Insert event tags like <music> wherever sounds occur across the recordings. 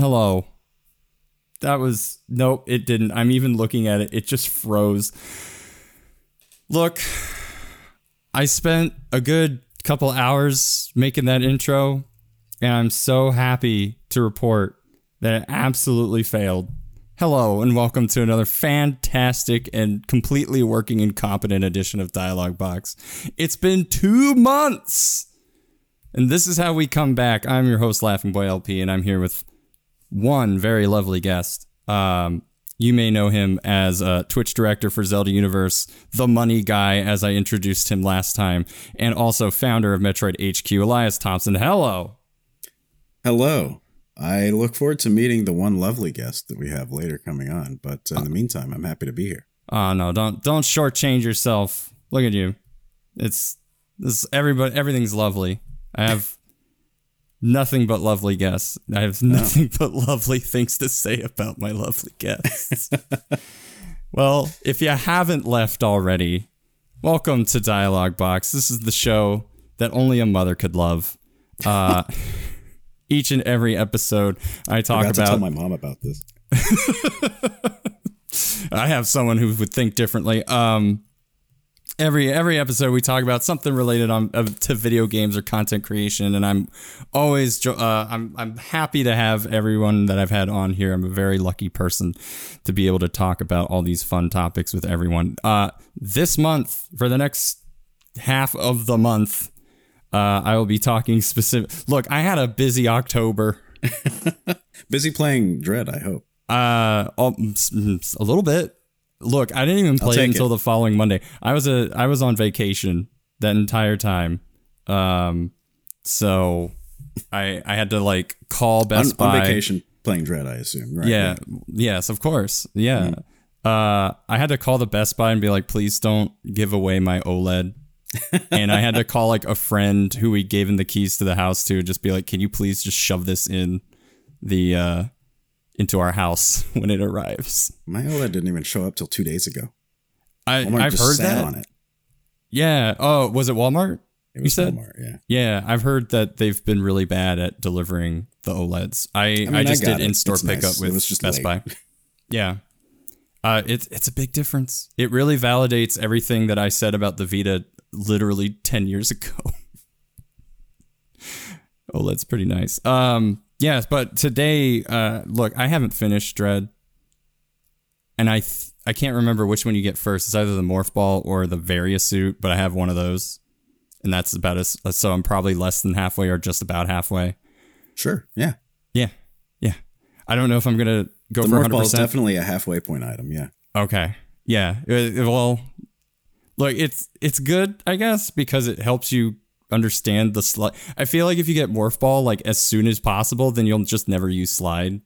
Hello. That was nope, it didn't. I'm even looking at it. It just froze. Look, I spent a good couple hours making that intro, and I'm so happy to report that it absolutely failed. Hello, and welcome to another fantastic and completely working and competent edition of Dialogue Box. It's been two months, and this is how we come back. I'm your host, Laughing Boy LP, and I'm here with one very lovely guest. Um, you may know him as a Twitch director for Zelda Universe, the money guy, as I introduced him last time, and also founder of Metroid HQ, Elias Thompson. Hello. Hello. I look forward to meeting the one lovely guest that we have later coming on. But in uh, the meantime, I'm happy to be here. Oh no, don't don't shortchange yourself. Look at you. It's this everybody everything's lovely. I have nothing but lovely guests. I have nothing <laughs> but lovely things to say about my lovely guests. <laughs> well, if you haven't left already, welcome to Dialogue Box. This is the show that only a mother could love. Uh, <laughs> each and every episode, I talk I about. to tell my mom about this. I have someone who would think differently. Um, every every episode we talk about something related on uh, to video games or content creation, and I'm always jo- uh, I'm I'm happy to have everyone that I've had on here. I'm a very lucky person to be able to talk about all these fun topics with everyone. Uh, this month for the next half of the month, uh, I will be talking specific. Look, I had a busy October. <laughs> Busy playing Dread, I hope. Uh, s- s- a little bit. Look, I didn't even play it until it. the following Monday. I was a I was on vacation that entire time. Um, so I I had to like call Best on Buy. On vacation playing Dread, I assume. Right. Yeah. Yes, of course. Yeah. Uh, I had to call the Best Buy and be like, please don't give away my OLED. <laughs> and I had to call like a friend who we gave him the keys to the house to, just be like, can you please just shove this in the uh into our house <laughs> when it arrives. My OLED didn't even show up till two days ago. I Walmart I've heard that. on it. Yeah. Oh, was it Walmart? It was said? Walmart, yeah. Yeah, I've heard that they've been really bad at delivering the OLEDs. I I, mean, I just got did in store pickup nice. It with was just Best late. Buy. <laughs> Yeah. Uh, it's it's a big difference. It really validates everything that I said about the Vita literally ten years ago. <laughs> that's pretty nice. Um, yes, but today, uh, look, I haven't finished Dread, and I th- I can't remember which one you get first. It's either the Morph Ball or the Varia suit, but I have one of those, and that's about as so I'm probably less than halfway or just about halfway. Sure. Yeah. Yeah, yeah. I don't know if I'm gonna go The for Morph 100. Ball is definitely a halfway point item. Yeah. Okay. Yeah. Uh, Well, look, it's it's good, I guess, because it helps you understand the slide. I feel like if you get morph ball like as soon as possible, then you'll just never use slide.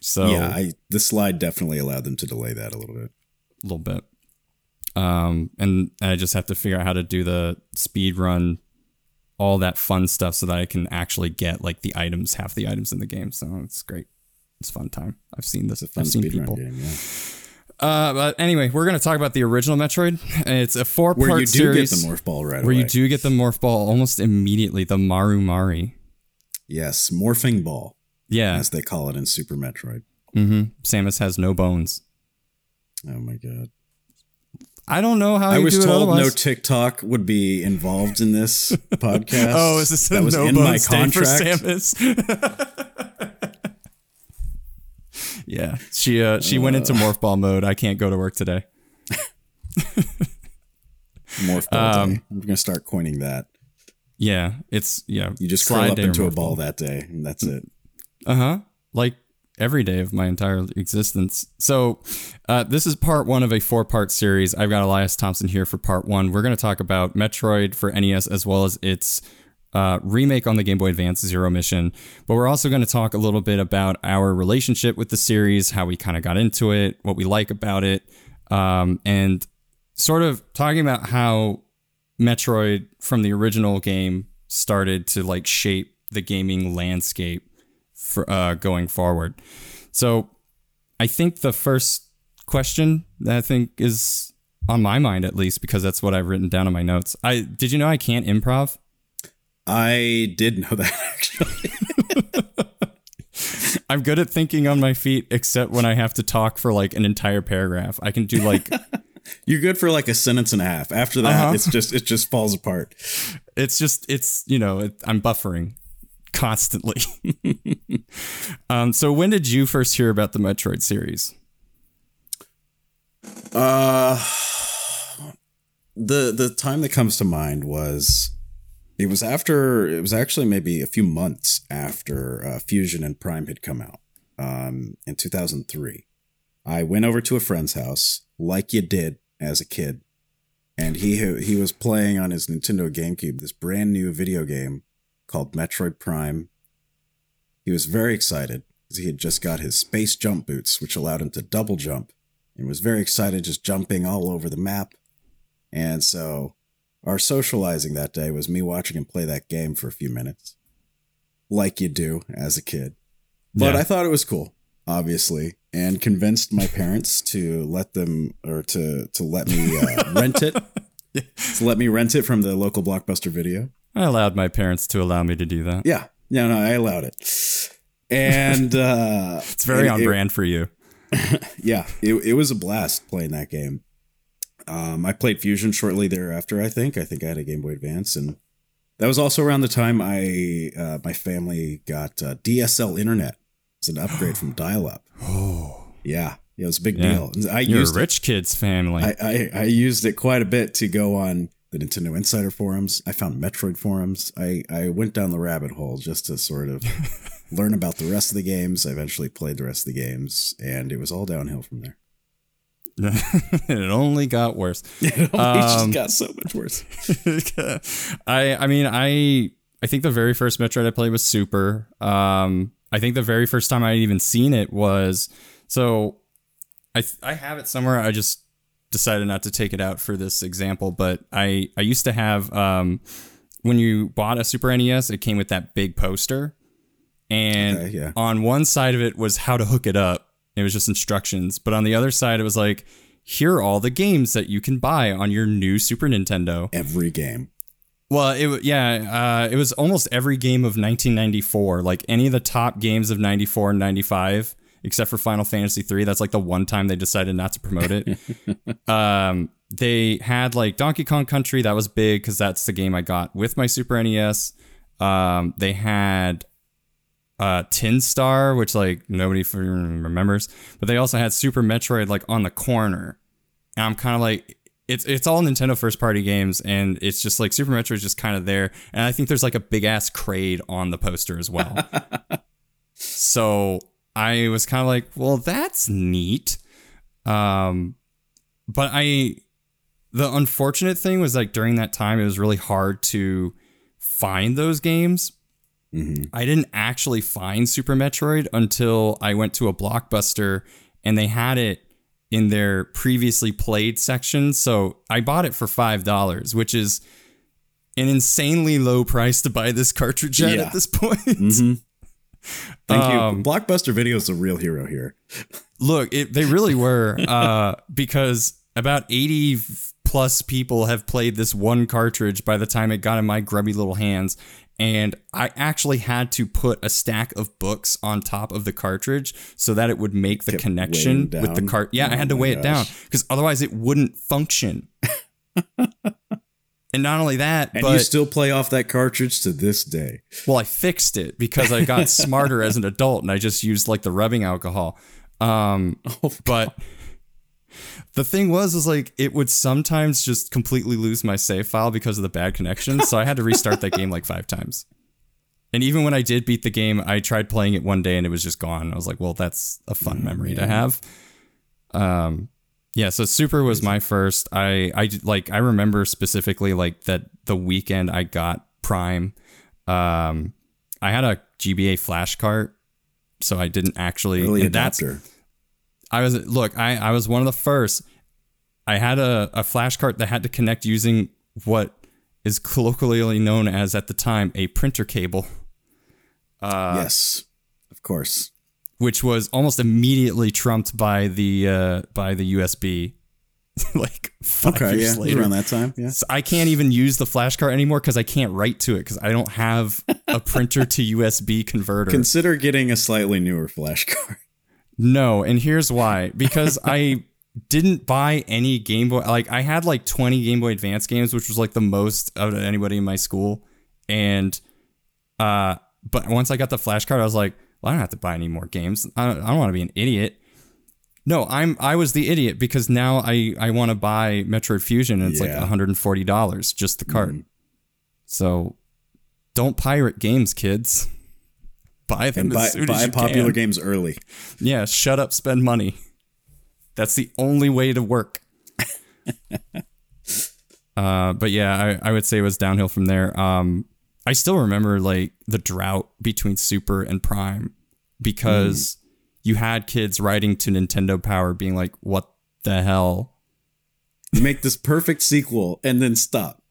So Yeah. I, the slide definitely allowed them to delay that a little bit. a little bit. Um, and I just have to figure out how to do the speed run, all that fun stuff, so that I can actually get like the items, half the items in the game. So it's great. It's a fun time. I've seen this. It's a fun I've seen people. game. Yeah. Uh, but anyway, we're gonna talk about the original Metroid. It's a four-part Where you do series get the Morph Ball right where away. you do get the morph ball almost immediately. The Maru Mari. Yes. Morphing Ball, Yeah. as they call it in Super Metroid. Mm-hmm. Samus has no bones. Oh my God. I don't know how I was told no. TikTok would be involved in this <laughs> podcast. oh, is this that was no in my bones day for contract? Samus? <laughs> yeah, she uh, she went into morph ball mode. I can't go to work today. Morph Ball Um, Day. I'm gonna start coining that. Yeah, it's yeah. You just curl up into a morph ball that day, and that's it. Uh huh. Like every day of my entire existence. So, uh, this is part one of a four part series. I've got Elias Thompson here for part one. We're going to talk about Metroid for NES as well as its uh, remake on the Game Boy Advance Zero Mission. But we're also going to talk a little bit about our relationship with the series, how we kind of got into it, what we like about it, um, and sort of talking about how Metroid from the original game started to like shape the gaming landscape for uh, going forward. So I think the first question that I think is on my mind at least because that's what I've written down in my notes. I did you know I can't improv? I did know that <laughs> actually. <laughs> I'm good at thinking on my feet, except when I have to talk for like an entire paragraph. I can do like <laughs> You're good for like a sentence and a half. After that, Uh-huh. it's just it just falls apart. it's just it's you know it, I'm buffering constantly. um, so when did you first hear about the Metroid series? Uh <sighs> the the time that comes to mind was it was after it was actually maybe a few months after uh, Fusion and Prime had come out um, in 2003. I went over to a friend's house like you did as a kid, and he he was playing on his Nintendo GameCube this brand new video game called Metroid Prime. He was very excited because he had just got his space jump boots, which allowed him to double jump and was very excited just jumping all over the map. And so our socializing that day was me watching him play that game for a few minutes, like you do as a kid. But Yeah. I thought it was cool, obviously, and convinced my parents to let them or to to let me uh, <laughs> rent it. To let me rent it from the local blockbuster video. I allowed my parents to allow me to do that. Yeah, yeah, no, I allowed it, and uh, <laughs> It's very and on it- brand for you. <laughs> yeah, it, it was a blast playing that game. Um, I played Fusion shortly thereafter. I think I think I had a Game Boy Advance, and that was also around the time I uh, my family got uh, DSL internet. It's an upgrade from <gasps> dial-up. Oh, Yeah, yeah, it was a big Yeah. deal. I you're a used it, rich kid's family. I, I I used it quite a bit to go on the Nintendo Insider forums. I found Metroid forums. I I went down the rabbit hole just to sort of <laughs> learn about the rest of the games. I eventually played the rest of the games, and it was all downhill from there. <laughs> it only got worse. <laughs> It only Um, just got so much worse. <laughs> I I mean I I think the very first Metroid I played was Super. Um, I think the very first time I had even seen it was so I I have it somewhere. I just decided not to take it out for this example, but I I used to have um when you bought a Super NES, it came with that big poster, and Okay, yeah. on one side of it was how to hook it up. It was just instructions, but on the other side it was like here are all the games that you can buy on your new Super Nintendo. Every game. Well, it yeah, uh, it was almost every game of 1994, like any of the top games of 94 and 95, except for Final Fantasy 3. That's like the one time they decided not to promote it. <laughs> um, they had like Donkey Kong Country, that was big because that's the game I got with my Super NES. Um, they had uh, Tin Star, which like nobody remembers, but they also had Super Metroid like on the corner. And I'm kind of like, it's it's all Nintendo first party games, and it's just like Super Metroid is just kind of there. And I think there's like a big ass crate on the poster as well. <laughs> so I was kind of like, well, that's neat. Um, but I, the unfortunate thing was like during that time, it was really hard to find those games. I didn't actually find Super Metroid until I went to a blockbuster and they had it in their previously played section. So I bought it for five dollars, which is an insanely low price to buy this cartridge at Yeah. at this point. <laughs> Thank Um, you. Blockbuster Video is the real hero here. Look, it, they really were <laughs> uh, because about 80 plus people have played this one cartridge by the time it got in my grubby little hands. And I actually had to put a stack of books on top of the cartridge so that it would make the Kept connection with the cart. Yeah, I Oh had to my weigh it down because otherwise it wouldn't function. <laughs> and not only that, And but you still play off that cartridge to this day. well, I fixed it because I got <laughs> smarter as an adult and I just used like the rubbing alcohol. Um, Oh, but the thing was, is like it would sometimes just completely lose my save file because of the bad connection. so I had to restart that game like five times. And even when I did beat the game, I tried playing it one day and it was just gone. I was like, well, that's a fun memory to have. Um, yeah. So Super was my first. I I like I remember specifically like that the weekend I got Prime. Um, I had a GBA flash cart, so I didn't actually. Early and that's. I was look, I, I was one of the first. I had a, a flash cart that had to connect using what is colloquially known as at the time a printer cable, uh, yes, of course. which was almost immediately trumped by the uh, by the USB. <laughs> like five Okay, years yeah, later. around that time. Yeah. So I can't even use the flash card anymore because I can't write to it because I don't have a printer to USB converter. Consider getting a slightly newer flash card. No, and here's why. Because I <laughs> didn't buy any Game Boy. Like I had like 20 Game Boy Advance games, which was like the most out of anybody in my school. And uh, but once I got the flash card, I was like, well, I don't have to buy any more games. I don't, I don't want to be an idiot. No, I'm I was the idiot because now I I want to buy Metroid Fusion and it's Yeah. like $140 just the card. So don't pirate games, kids. Buy them buy, soon buy as you popular can. games early. Yeah, shut up, spend money. That's the only way to work. <laughs> uh, but yeah, I, I would say it was downhill from there. Um, I still remember like the drought between Super and Prime because you had kids writing to Nintendo Power being like, "What the hell?" Make this perfect sequel and then stop.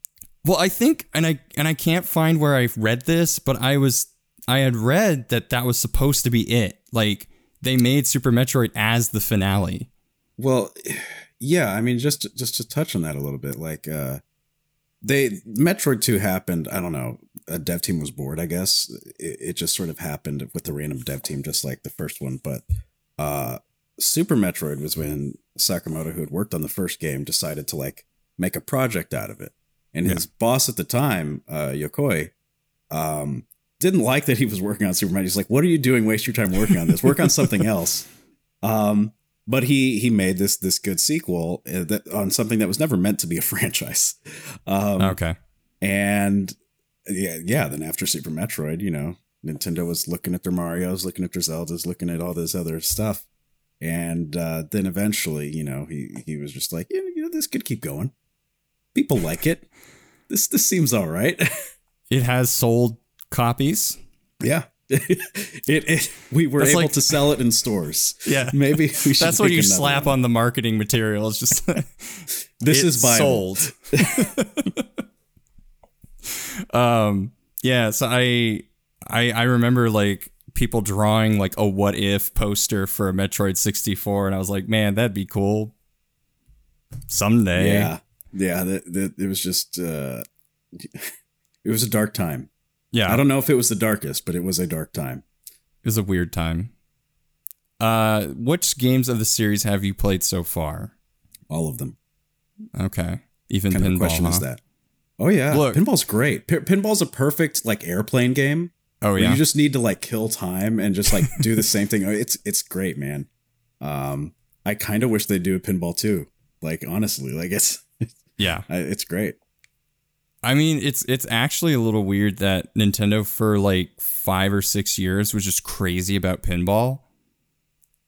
Well, I think, and I and I can't find where I've read this, but I was I had read that that was supposed to be it. Like they made Super Metroid as the finale. Well, <sighs> yeah, I mean, just just to touch on that a little bit, like uh they Metroid Two happened. I don't know. A dev team was bored. I guess it, it just sort of happened with the random dev team, just like the first one. But uh Super Metroid was when Sakamoto, who had worked on the first game, decided to like make a project out of it, and his boss at the time, uh, Yokoi, um, didn't like that he was working on Super Metroid. He's like, "What are you doing? Waste your time working on this. Work on something <laughs> else." Um, but he he made this this good sequel uh, that on something that was never meant to be a <laughs> franchise. Um, Okay. and yeah, yeah. Then after Super Metroid, you know, Nintendo was looking at their Mario's, looking at their Zeldas, looking at all this other stuff, and uh, then eventually, you know, he he was just like, yeah, you know, this could keep going. People like it. This this seems all right. <laughs> It has sold copies. yeah. <laughs> it, it we were That's able like- to sell it in stores. Yeah. <laughs> Maybe we should. That's what you slap one. on the marketing material. It's just <laughs> This is buyable. sold. um yeah, so I I I remember like people drawing like a what if poster for a Metroid 64 and I was like, "Man, that'd be cool someday." Yeah, yeah. That, that it was just. uh It was a dark time. Yeah. I don't know if it was the darkest, but it was a dark time. It was a weird time. Uh which games of the series have you played so far? All of them. Okay. Even kind pinball. of question huh? is that? Oh yeah, Look- pinball's great. P- pinball's a perfect like airplane game. Oh yeah. you just need to like kill time and just like do the <laughs> same thing. Oh, It's it's great, man. Um, I kind of wish they'd do a pinball too. Like honestly, like it's <laughs> yeah. It's great. I mean, it's it's actually a little weird that Nintendo for like five or six years was just crazy about pinball.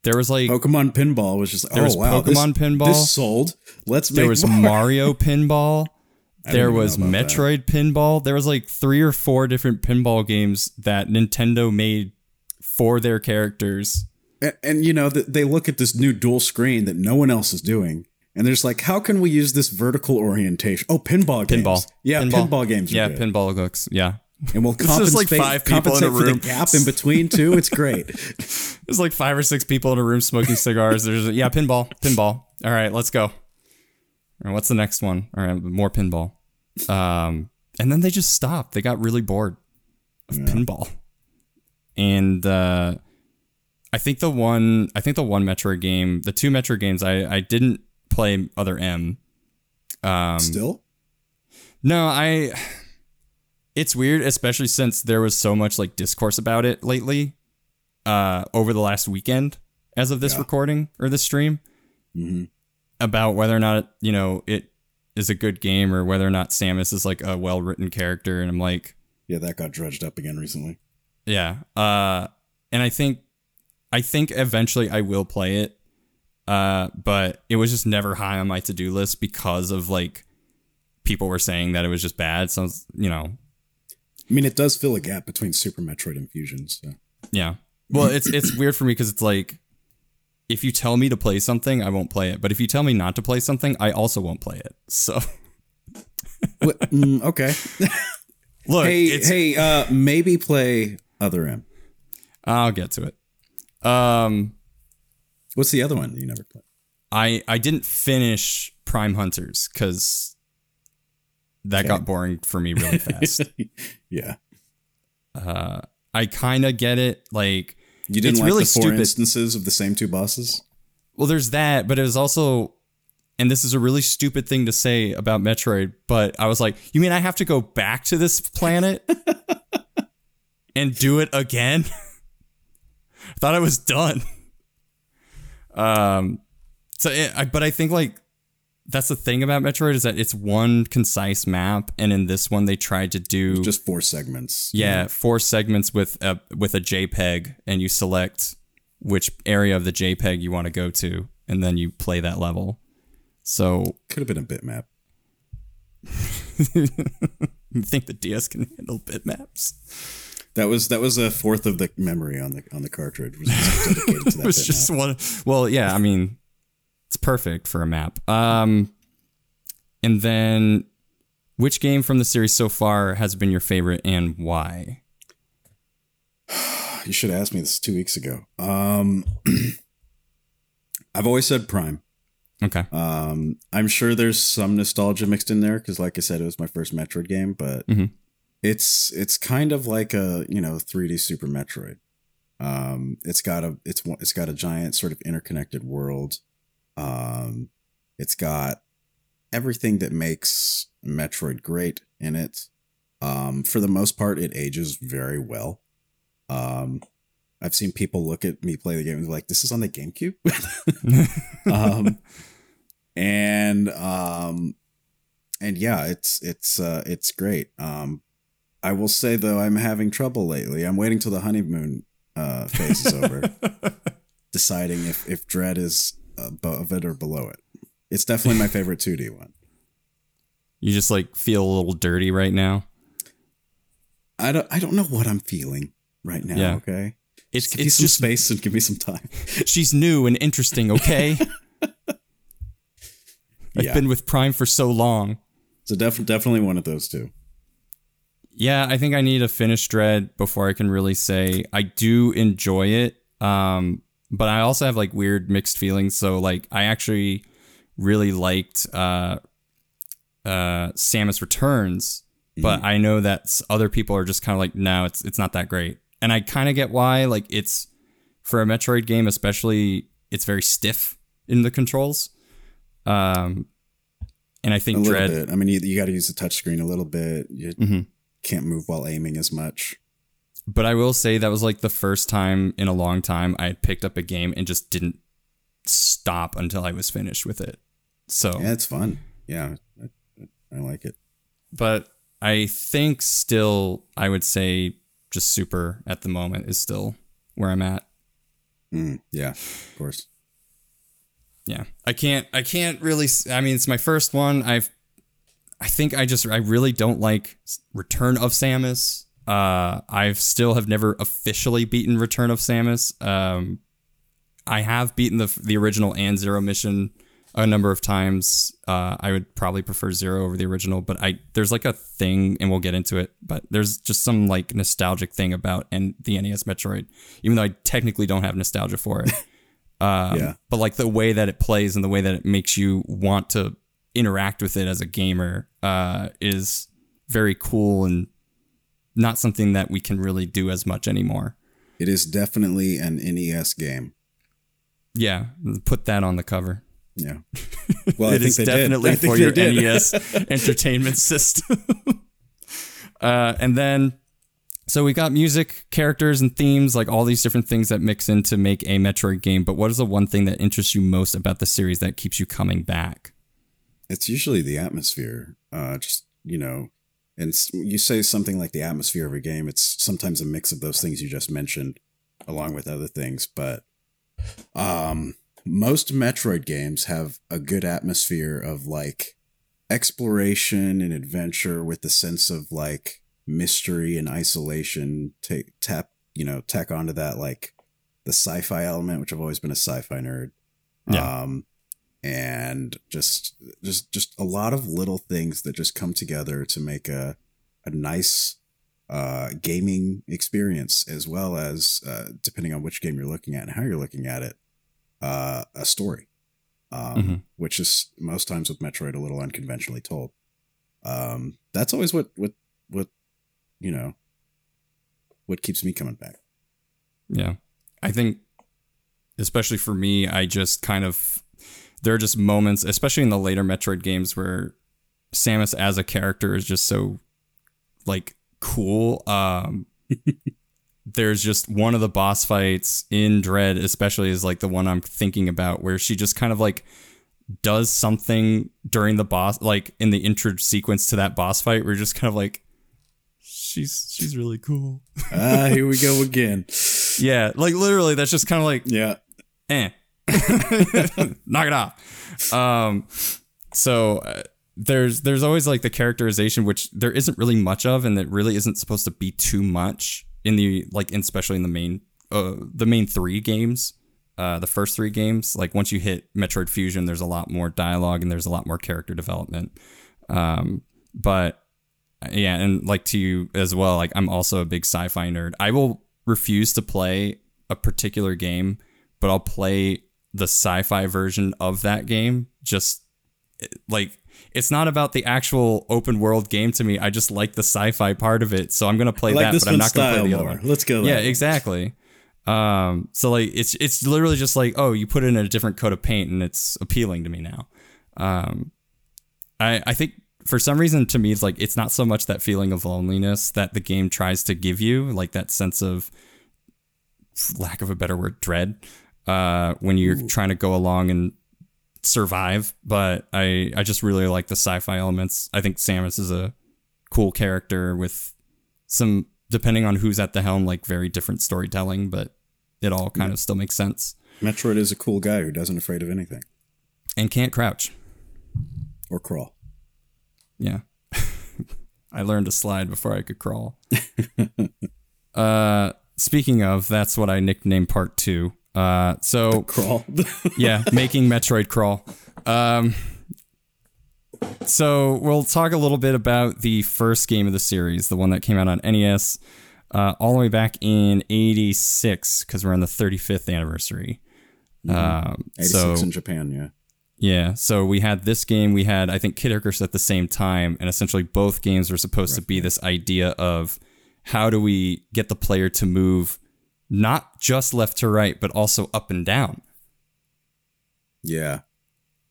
There was like Pokemon pinball was just There oh was wow, this- Pokemon pinball. This sold. Let's make there was more. Mario <laughs> pinball. There was about that. Metroid pinball. There was like three or four different pinball games that Nintendo made for their characters. And, and you know, th- they look at this new dual screen that no one else is doing, and they're just like, "How can we use this vertical orientation?" Oh, pinball games. Pinball. Yeah, pinball, games. Are Yeah, good. pinball looks. Yeah. and we'll <laughs> compensate, like five people in a for room. the gap in between too. It's great. <laughs> There's like five or six people in a room smoking cigars. There's yeah, pinball, pinball. All right, let's go. What's the next one? All right, more pinball. Um, and then they just stopped. They got really bored of pinball. And uh, I think the one, I think the one Metroid game, the two Metro games, I I didn't play Other M. Um, Still, no, I. It's weird, especially since there was so much like discourse about it lately, uh, over the last weekend, as of this Yeah. recording or this stream, hmm about whether or not you know it is a good game or whether or not Samus is like a well written character, and I'm like, yeah, that got dredged up again recently. yeah, uh, and I think, I think eventually I will play it, uh, but it was just never high on my to do list because of like people were saying that it was just bad. So you know, I mean, it does fill a gap between Super Metroid and Fusion. So Yeah. Well, it's it's weird for me because it's like if you tell me to play something, I won't play it. But if you tell me not to play something, I also won't play it. <laughs> So mm, okay. <laughs> look, hey, hey, uh, maybe play Other M. I'll get to it. Um, What's the other one that you never played? I I didn't finish Prime Hunters because that Okay. got boring for me really fast. <laughs> yeah. uh, I kind of get it. Like, You didn't It's like really the four stupid. instances of the same two bosses? well, there's that, but it was also, and this is a really stupid thing to say about Metroid, but I was like, you mean I have to go back to this planet <laughs> and do it again? <laughs> I thought I was done. Um, so, it, I, but I think like that's the thing about Metroid is that it's one concise map, and in this one they tried to do Just four segments. Yeah, four segments with a with a JPEG, and you select which area of the JPEG you want to go to, and then you play that level. So Could have been a bitmap. <laughs> you think the DS can handle bitmaps? That was that was a fourth of the memory on the on the cartridge. Was <laughs> dedicated to that It was just one. Well, yeah, I mean, it's perfect for a map. Um, and then, which game from the series so far has been your favorite, and why? <sighs> You should have asked me this two weeks ago. Um, <clears throat> I've always said Prime. Okay. Um, I'm sure there's some nostalgia mixed in there because, like I said, it was my first Metroid game, but Mhm. It's it's kind of like a you know 3D Super Metroid. Um, it's got a it's it's got a giant sort of interconnected world. Um, it's got everything that makes Metroid great in it. Um, for the most part, it ages very well. Um, I've seen people look at me play the game and be like, "This is on the GameCube." <laughs> um, and um, and yeah, it's it's uh, it's great. Um, I will say though, I'm having trouble lately. I'm waiting till the honeymoon uh, phase is over, <laughs> deciding if if Dread is above it or below it. It's definitely my favorite 2D one. You just like feel a little dirty right now. I don't I don't know what I'm feeling right now. Yeah. Okay, It's give me it's some just space and give me some time. <laughs> she's new and interesting. Okay. <laughs> I've Yeah. been with Prime for so long. So def- definitely one of those two. Yeah, I think I need to finish Dread before I can really say I do enjoy it. Um, but I also have like weird mixed feelings. So like I actually really liked uh, uh, Samus Returns, but I know that other people are just kind of like, no, it's it's not that great. And I kind of get why. Like it's for a Metroid game, especially, it's very stiff in the controls. Um, and I think little Dread. bit. I mean, you, you got to use the touchscreen a little bit. You Mhm. Can't move while aiming as much. But I will say that was like the first time in a long time I had picked up a game and just didn't stop until I was finished with it. So, Yeah, it's fun. Yeah, I, I like it. but I think still I would say just super at the moment is still where I'm at. Mm, yeah, of course. Yeah. I can't I can't really I mean it's my first one. I've I think I just I really don't like Return of Samus. Uh I've still have never officially beaten Return of Samus. Um I have beaten the the original and Zero mission a number of times. Uh I would probably prefer Zero over the original, but I there's like a thing and we'll get into it, but there's just some like nostalgic thing about and the NES Metroid even though I technically don't have nostalgia for it. <laughs> Um, Yeah. But like the way that it plays and the way that it makes you want to interact with it as a gamer uh, is very cool and not something that we can really do as much anymore. It is definitely an NES game. Yeah, put that on the cover. Yeah. <laughs> Well, It I think is they definitely for your. NES <laughs> entertainment system. <laughs> uh, and then, so we got music, characters, and themes, like all these different things that mix in to make a Metroid game. But what is the one thing that interests you most about the series that keeps you coming back? It's usually the atmosphere. Uh, just you know, and you say something like the atmosphere of a game. It's sometimes a mix of those things you just mentioned, along with other things. But um, most Metroid games have a good atmosphere of like exploration and adventure with the sense of like mystery and isolation. Take tap, you know, tack onto that like the sci-fi element, which I've always been a sci-fi nerd. Yeah. Um, and just just just a lot of little things that just come together to make a a nice uh, gaming experience, as well as uh, depending on which game you're looking at and how you're looking at it, uh, a story. um, Mm-hmm. which is most times with Metroid a little unconventionally told. Um, that's always what what what you know what keeps me coming back. Yeah. I think, especially for me, I just kind of, there are just moments, especially in the later Metroid games, where Samus as a character is just so, like, cool. Um, <laughs> there's just one of the boss fights in Dread, especially, is like the one I'm thinking about, where she just kind of like does something during the boss, like in the intro sequence to that boss fight, where you're just kind of like, she's she's really cool. ah, here we go again. <laughs> Yeah, like literally, that's just kind of like, Yeah, eh, <laughs> knock it off. Um, so uh, there's there's always like the characterization, which there isn't really much of, and that really isn't supposed to be too much in the like, in, especially in the main uh the main three games. Uh, the first three games, like once you hit Metroid Fusion, there's a lot more dialogue and there's a lot more character development. Um, but yeah, and like to you as well, like I'm also a big sci-fi nerd. I will refuse to play a particular game, but I'll play the sci-fi version of that game. Just like it's not about the actual open world game to me. I just like the sci-fi part of it, so I'm gonna play like that, but I'm not gonna play the other one. Let's go. Yeah, exactly. Um, so like it's it's literally just like oh, you put in a different coat of paint and it's appealing to me now. Um, I I think for some reason to me it's like it's not so much that feeling of loneliness that the game tries to give you, like that sense of lack of a better word, dread. Uh, when you're trying to go along and survive, but I I just really like the sci-fi elements. I think Samus is a cool character with some depending on who's at the helm like very different storytelling, but it all kind of still makes sense. Metroid is a cool guy who doesn't afraid of anything And can't crouch. or crawl. Yeah. <laughs> I learned to slide before I could crawl. <laughs> uh speaking of, that's what I nicknamed part 2. Uh so <laughs> Crawl. <laughs> yeah, making Metroid crawl. Um, so we'll talk a little bit about the first game of the series, the one that came out on NES, uh, all the way back in '86, because we're on the 35th anniversary. Um, 86 so in Japan, yeah. yeah, so we had this game. We had I think Kid Icarus at the same time, and essentially both games were supposed to be this idea of how do we get the player to move not just left to right, but also up and down. Yeah.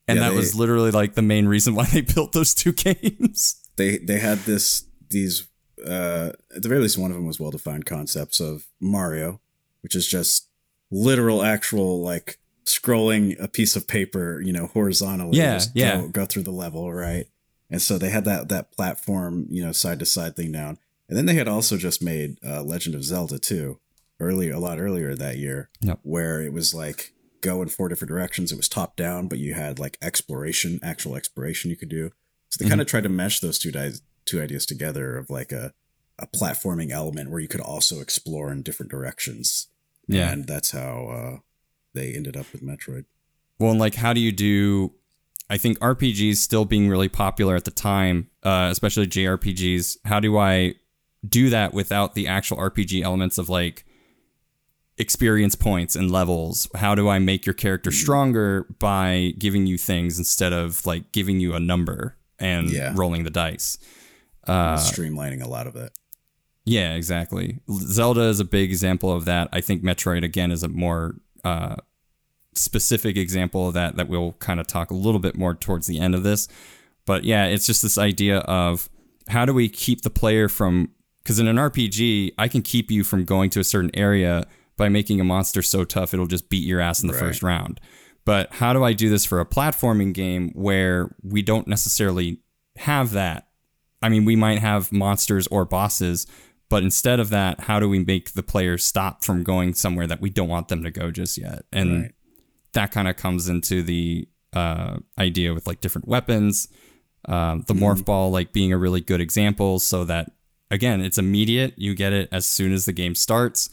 And Yeah, that they- was literally like the main reason why they <laughs> built those two games. They they had this these uh at the very least one of them was well defined concepts of Mario, which is just literal actual like scrolling a piece of paper, you know, horizontally. Yeah, just yeah. Go, go through the level, right? And so they had that that platform, you know, side to side thing down. And then they had also just made uh, Legend of Zelda too, earlier a lot earlier that year, Yep. where it was like go in four different directions. It was top down, but you had like exploration, actual exploration you could do. So they kind of tried to mesh those two di- two ideas together of like a a platforming element where you could also explore in different directions. Yeah. and that's how uh, they ended up with Metroid. Well, and like, how do you do? I think RPGs still being really popular at the time, uh, especially JRPGs. How do I do that without the actual RPG elements of like experience points and levels? How do I make your character stronger by giving you things instead of like giving you a number and Yeah. rolling the dice? Uh, Streamlining a lot of it. Yeah, exactly. Zelda is a big example of that. I think Metroid again is a more uh, specific example of that that we'll kind of talk a little bit more towards the end of this. But yeah, it's just this idea of how do we keep the player from because in an RPG, I can keep you from going to a certain area by making a monster so tough it'll just beat your ass in the Right. first round. But how do I do this for a platforming game where we don't necessarily have that? I mean, we might have monsters or bosses, but instead of that, how do we make the players stop from going somewhere that we don't want them to go just yet? And Right. that kind of comes into the uh, idea with like different weapons. Um, the morph ball like being a really good example, so that again, it's immediate. You get it as soon as the game starts,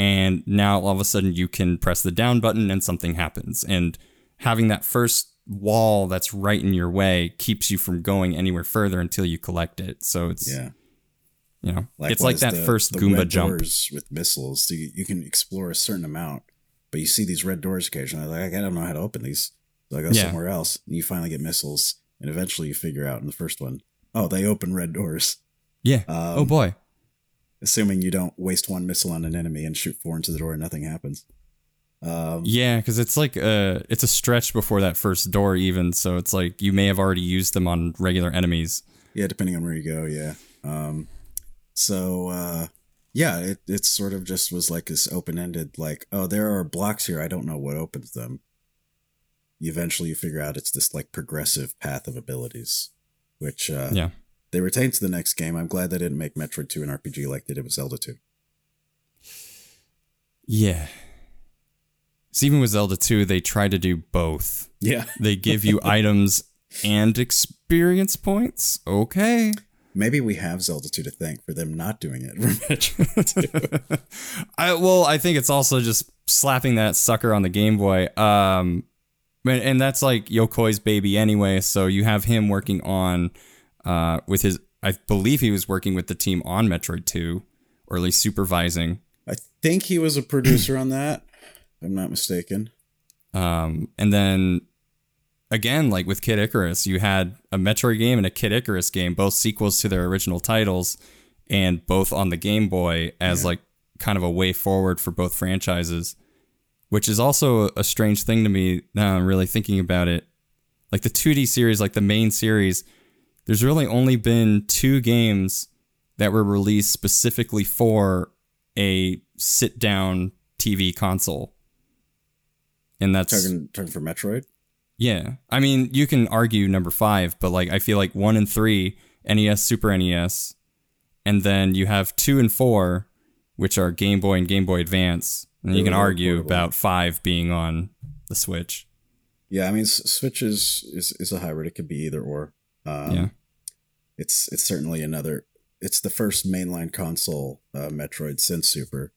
and now all of a sudden you can press the down button and something happens. And having that first wall that's right in your way keeps you from going anywhere further until you collect it. So it's Yeah, you know it's like that the- first the Goomba jump. with missiles. So you, you can explore a certain amount, but you see these red doors occasionally. Like I don't know how to open these. So I go Yeah. somewhere else, and you finally get missiles, and eventually you figure out in the first one, oh, they open red doors. Yeah. Um, oh boy. Assuming you don't waste one missile on an enemy and shoot four into the door and nothing happens. Um, Yeah, because it's like uh it's a stretch before that first door even, so it's like you may have already used them on regular enemies. Yeah, depending on where you go, yeah. Um, so uh, yeah, it it sort of just was like this open ended, like, oh, there are blocks here. I don't know what opens them. Eventually, you figure out it's this like progressive path of abilities, which uh, Yeah. They retained to the next game. I'm glad they didn't make Metroid Two an RPG like they did with Zelda Two. Yeah. So even with Zelda 2, they tried to do both. Yeah, <laughs> They give you items and experience points. Okay. maybe we have Zelda Two to thank for them not doing it. for Metroid 2. I well, I think it's also just slapping that sucker on the Game Boy. Um and, and that's like Yokoi's baby anyway, so you have him working on uh with his I believe he was working with the team on Metroid 2 or at least supervising. I think he was a producer on that. If I'm not mistaken. Um and then again like with Kid Icarus, you had a Metroid game and a Kid Icarus game, both sequels to their original titles and both on the Game Boy as like kind of a way forward for both franchises. which is also a strange thing to me now I'm really thinking about it. Like the 2D series, like the main series, there's really only been two games that were released specifically for a sit down TV console. And that's Talking, talking for Metroid. yeah. I mean, you can argue number five, but like I feel like one and three, NES, Super NES, and then you have two and four, which are Game Boy and Game Boy Advance. And you can argue portable. about five being on the Switch. Yeah, I mean, Switch is, is is a hybrid. It could be either or. Um, Yeah. It's it's certainly another. It's the first mainline console uh, Metroid since Super.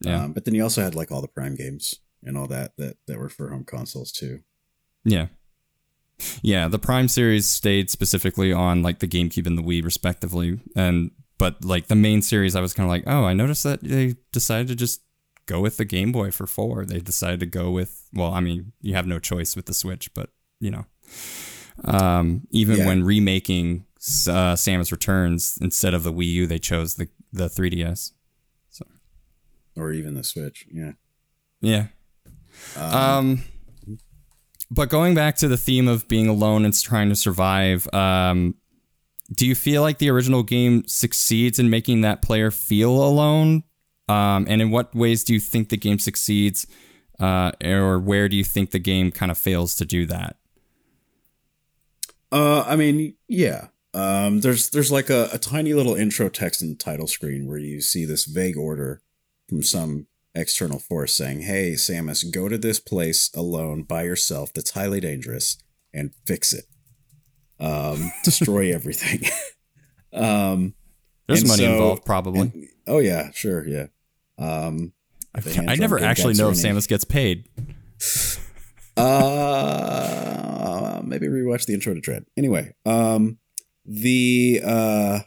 Yeah. Um, but then you also had like all the Prime games and all that that that were for home consoles too. Yeah. Yeah, the Prime series stayed specifically on like the GameCube and the Wii respectively. And but like the main series I was kind of like, "Oh, I noticed that they decided to just go with the Game Boy for 4. They decided to go with well, I mean, you have no choice with the Switch, but you know. Um even Yeah. when remaking uh, Samus Returns instead of the Wii U, they chose the the 3DS. so. or even the Switch. Yeah. Yeah. Um, but going back to the theme of being alone and trying to survive, um, do you feel like the original game succeeds in making that player feel alone? Um, and in what ways do you think the game succeeds, uh, or where do you think the game kind of fails to do that? Uh, I mean, yeah. Um, there's there's like a, a tiny little intro text in the title screen where you see this vague order from some external force saying, "Hey, Samus, go to this place alone by yourself that's highly dangerous and fix it. Um, <laughs> destroy everything." <laughs> um, There's money so- involved, probably. and- oh yeah, sure, yeah. Um, I never actually know if Samus gets paid. <laughs> Uh, maybe rewatch the intro to Dread. Anyway, um, the uh,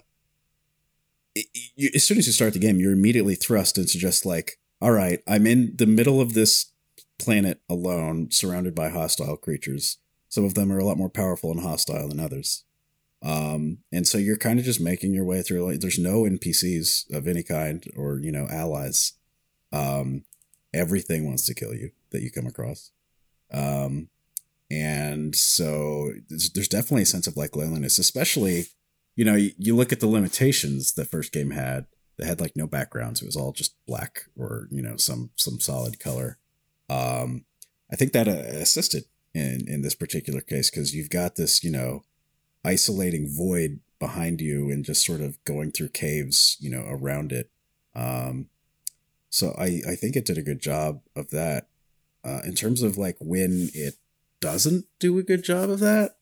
y- y- as soon as you start the game, you're immediately thrust into just like, all right, I'm in the middle of this planet alone, surrounded by hostile creatures. Some of them are a lot more powerful and hostile than others. Um, and so you're kind of just making your way through. Like, there's no NPCs of any kind or you know allies. Um, everything wants to kill you that you come across. Um, and so there's, there's definitely a sense of like loneliness, especially, you know, you, you look at the limitations the first game had. They had like no backgrounds. It was all just black or, you know, some, some solid color. Um, I think that uh, assisted in, in this particular case, cause you've got this, you know, isolating void behind you and just sort of going through caves, you know, around it. Um, so I, I think it did a good job of that. Uh, in terms of like when it doesn't do a good job of that,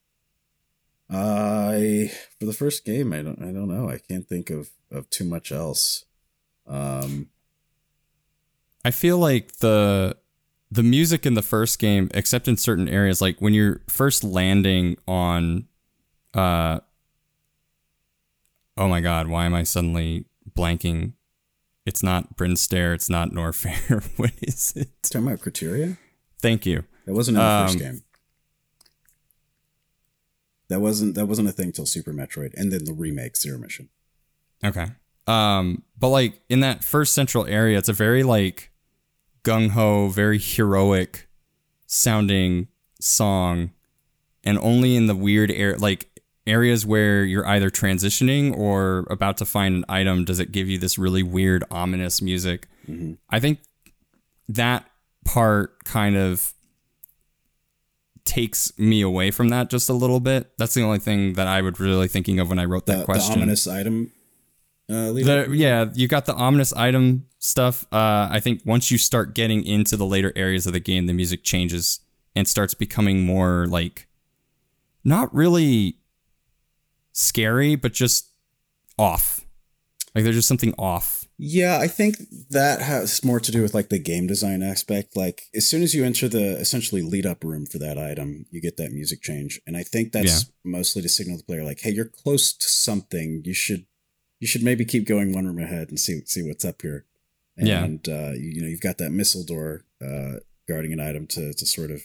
I for the first game I don't I don't know I can't think of of too much else. Um, I feel like the the music in the first game, except in certain areas, like when you're first landing on, uh, oh my god, why am I suddenly blanking? It's not Brinstar, it's not Norfair. <laughs> what is it? It's talking about Crateria, Thank you. that wasn't in the first Um, game. That wasn't that wasn't a thing till Super Metroid, and then the remake Zero Mission. Okay. Um, but like in that first central area, it's a very like gung ho, very heroic sounding song, and only in the weird air like areas where you're either transitioning or about to find an item does it give you this really weird ominous music. Mm-hmm. I think that part kind of takes me away from that just a little bit. That's the only thing that I would really thinking of when I wrote that The, question. the ominous item. Uh. The- yeah, you got the ominous item stuff. Uh, I think once you start getting into the later areas of the game, the music changes and starts becoming more like not really scary, but just off. Like there's just something off. Yeah, I think that has more to do with like the game design aspect. Like as soon as you enter the essentially lead up room for that item, you get that music change. And I think that's mostly to signal the player like, hey, you're close to something. You should you should maybe keep going one room ahead and see see what's up here. Yeah. And uh, you, you know, you've got that missile door uh, guarding an item to to sort of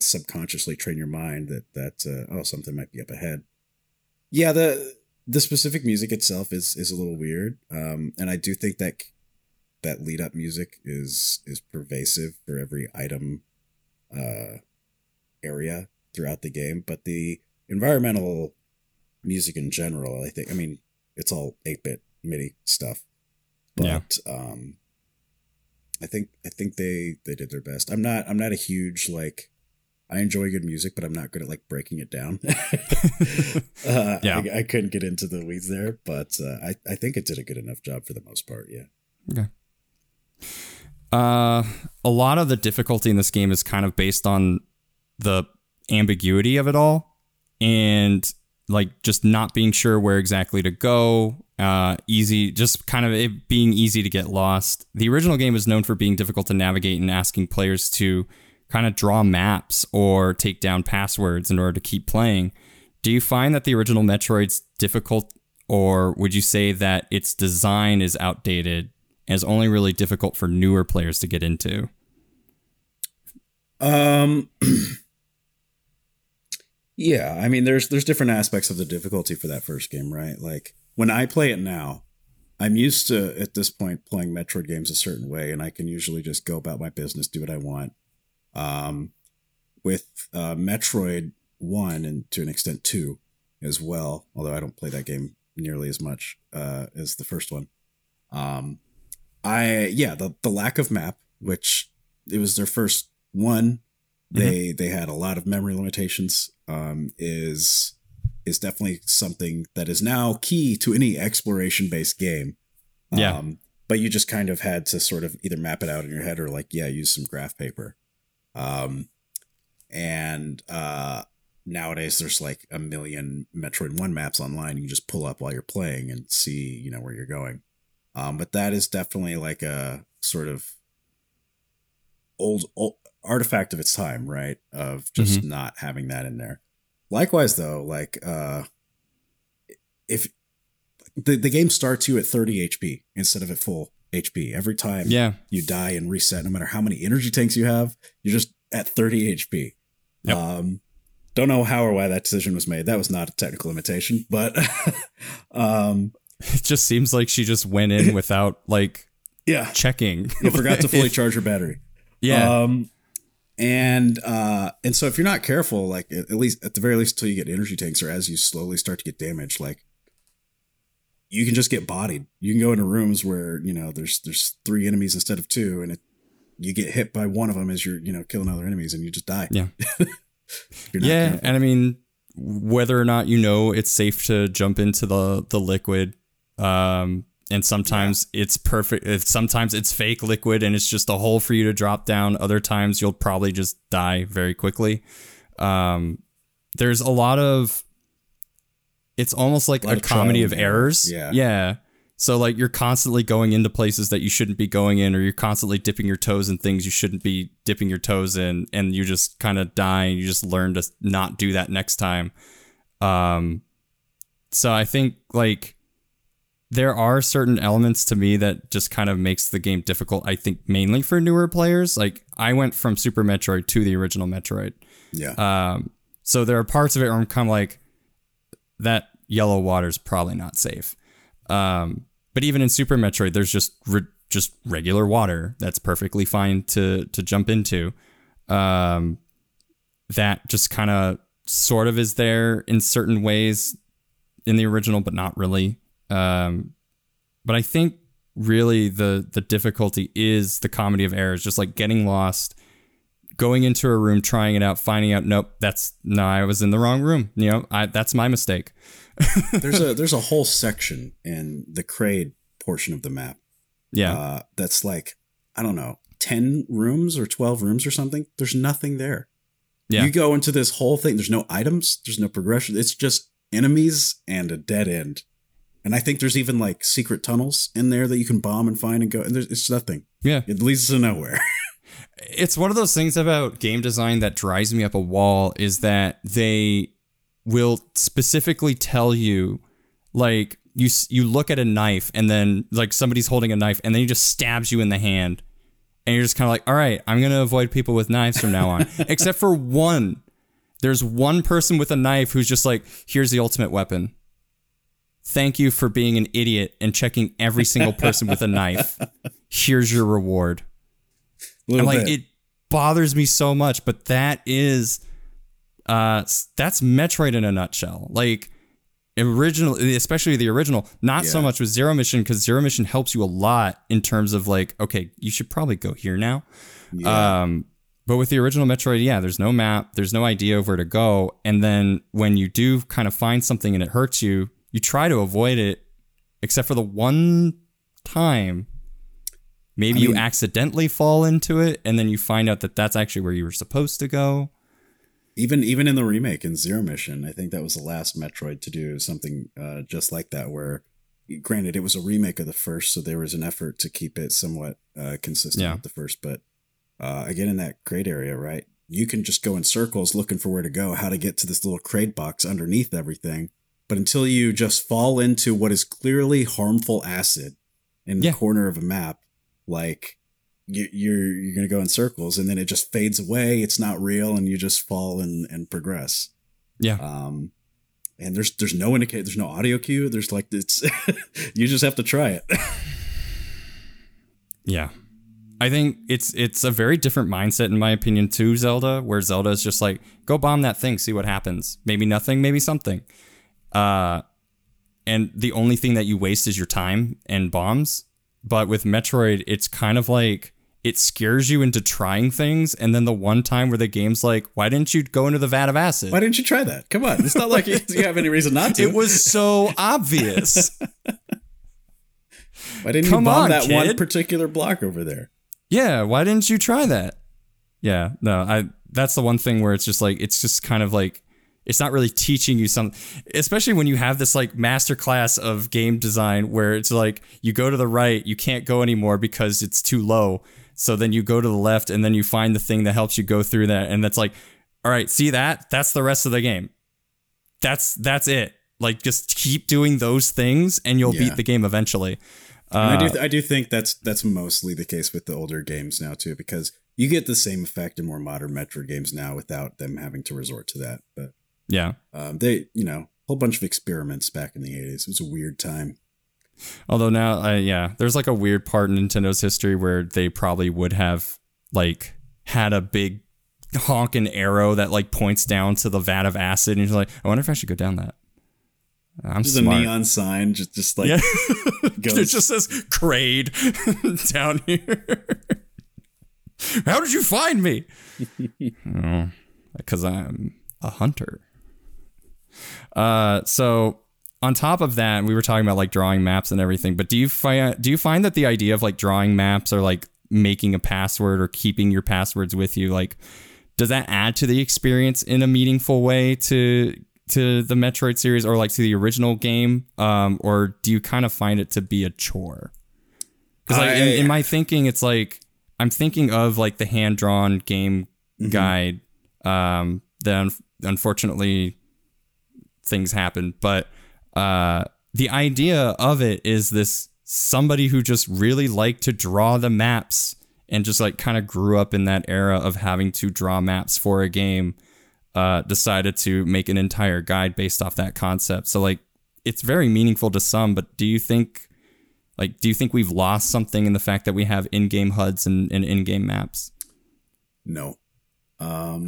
subconsciously train your mind that that uh, oh something might be up ahead. Yeah, the the specific music itself is is a little weird, um, and I do think that that lead up music is is pervasive for every item uh, area throughout the game. But the environmental music in general, I think, I mean, it's all eight bit MIDI stuff, Yeah. but um, I think I think they they did their best. I'm not I'm not a huge like. I enjoy good music, but I'm not good at like breaking it down. <laughs> <laughs> uh, Yeah. I, I couldn't get into the weeds there, but uh, I I think it did a good enough job for the most part. Yeah. Okay. Uh, a lot of the difficulty in this game is kind of based on the ambiguity of it all and like just not being sure where exactly to go. Uh, easy, just kind of it being easy to get lost. The original game is known for being difficult to navigate and asking players to kind of draw maps or take down passwords in order to keep playing. Do you find that the original Metroid's difficult, or would you say that its design is outdated and is only really difficult for newer players to get into? Um <clears throat> Yeah, I mean there's there's different aspects of the difficulty for that first game, right? Like when I play it now, I'm used to at this point playing Metroid games a certain way and I can usually just go about my business, do what I want. Um with uh Metroid 1 and to an extent 2 as well, although I don't play that game nearly as much uh as the first one. Um I yeah, the the lack of map, which it was their first one they they had a lot of memory limitations um is is definitely something that is now key to any exploration based game Yeah. um but you just kind of had to sort of either map it out in your head or like yeah use some graph paper um and uh nowadays there's like a million metroid 1 maps online you can just pull up while you're playing and see you know where you're going um but that is definitely like a sort of old, old artifact of its time, right? Of just not having that in there. Likewise, though, like uh, if the the game starts you at 30 HP instead of at full HP every time Yeah. you die and reset, no matter how many energy tanks you have, you're just at 30 HP. Yep. Um, don't know how or why that decision was made. That was not a technical limitation, but <laughs> um, It just seems like she just went in <laughs> without like yeah, checking. you forgot to fully <laughs> charge her battery. yeah. Um, and uh, and so if you're not careful, like at at least at the very least until you get energy tanks, or as you slowly start to get damaged, like you can just get bodied. You can go into rooms where you know there's there's three enemies instead of two, and it, you get hit by one of them as you're you know killing other enemies, and you just die. Yeah. If <laughs> you're not yeah, careful. and I mean, whether or not you know it's safe to jump into the the liquid, um, and sometimes it's perfect. If sometimes it's fake liquid and it's just a hole for you to drop down. Other times you'll probably just die very quickly. Um, there's a lot of. It's almost like A a, comedy of errors. Yeah. Yeah. So like you're constantly going into places that you shouldn't be going in, or you're constantly dipping your toes in things you shouldn't be dipping your toes in, and you just kind of die, and you just learn to not do that next time. Um, so I think like there are certain elements to me that just kind of makes the game difficult. I think mainly for newer players. Like I went from Super Metroid to the original Metroid. yeah, Um, So there are parts of it where I'm kind of like, that yellow water is probably not safe. Um, but even in Super Metroid, there's just re- just regular water that's perfectly fine to to jump into. Um, that just kind of sort of is there in certain ways in the original, but not really. Um, but I think really the the difficulty is the comedy of errors, just like getting lost, going into a room, trying it out, finding out, nope, that's no, I was in the wrong room. You know, I, that's my mistake. <laughs> there's a there's a whole section in the Kraid portion of the map. Yeah, uh, that's like I don't know, ten rooms or twelve rooms or something. There's nothing there. Yeah. You go into this whole thing. There's no items. There's no progression. It's just enemies and a dead end. And I think there's even like secret tunnels in there that you can bomb and find and go. And there's it's nothing. Yeah, it leads to nowhere. <laughs> it's one of those things about game design that drives me up a wall. Is that they will specifically tell you, like you you look at a knife and then like somebody's holding a knife and then he just stabs you in the hand and you're just kind of like, all right, I'm gonna avoid people with knives from now on, <laughs> except for one. There's one person with a knife who's just like, here's the ultimate weapon. Thank you for being an idiot and checking every single person with a knife. <laughs> Here's your reward. And like bit. it bothers me so much, but that is uh that's Metroid in a nutshell. Like original especially the original not yeah. so much with zero mission because zero mission helps you a lot in terms of like okay you should probably go here now yeah. um but with the original metroid yeah there's no map there's no idea of where to go and then when you do kind of find something and it hurts you you try to avoid it except for the one time maybe I mean, you accidentally fall into it and then you find out that that's actually where you were supposed to go even even in the remake in Zero Mission, I think that was the last Metroid to do something uh, just like that. Where, granted, it was a remake of the first, so there was an effort to keep it somewhat uh, consistent yeah. with the first. But uh, again, in that Kraid area, right, you can just go in circles looking for where to go, how to get to this little crate box underneath everything. But until you just fall into what is clearly harmful acid in the corner of a map, like you, you're you're gonna go in circles, and then it just fades away. It's not real, and you just fall and and progress. Yeah. Um, and there's there's no indicate there's no audio cue. There's like it's <laughs> you just have to try it. <laughs> yeah. I think it's it's a very different mindset in my opinion to Zelda, where Zelda is just like go bomb that thing, see what happens. Maybe nothing, maybe something. Uh, and the only thing that you waste is your time and bombs. But with Metroid, it's kind of like it scares you into trying things. And then the one time where the game's like, why didn't you go into the vat of acid? Why didn't you try that? Come on. It's not like you, <laughs> have any reason not to. It was so obvious. <laughs> why didn't Come you bomb on, that kid. one particular block over there? Yeah. Why didn't you try that? Yeah. No, I, that's the one thing where it's just like, it's just kind of like, it's not really teaching you something especially when you have this like master class of game design where it's like you go to the right you can't go anymore because it's too low so then you go to the left and then you find the thing that helps you go through that. And that's like, all right, see that? That's the rest of the game. That's that's it. Like just keep doing those things and you'll yeah. beat the game eventually. Uh, I do th- I do think that's that's mostly the case with the older games now too because you get the same effect in more modern Metroid games now without them having to resort to that. But yeah, um, they you know a whole bunch of experiments back in the 80s. It was a weird time. Although now, uh, yeah, there's like a weird part in Nintendo's history where they probably would have like had a big honking arrow that like points down to the vat of acid, and you're like, I wonder if I should go down that. I'm just smart. a neon sign, just just like yeah. <laughs> it just says "Kraid" <laughs> down here. <laughs> How did you find me? Because oh, I'm a hunter. Uh, so on top of that, we were talking about like drawing maps and everything, but do you find do you find that the idea of like drawing maps or like making a password or keeping your passwords with you like does that add to the experience in a meaningful way to to the Metroid series or like to the original game um, or do you kind of find it to be a chore? Cuz like in, in, my thinking it's like I'm thinking of like the hand drawn game mm-hmm. guide um then unfortunately things happen but uh, the idea of it is this somebody who just really liked to draw the maps and just like kind of grew up in that era of having to draw maps for a game uh, decided to make an entire guide based off that concept. So like it's very meaningful to some, but do you think like do you think we've lost something in the fact that we have in-game HUDs and, and in-game maps? No. Um,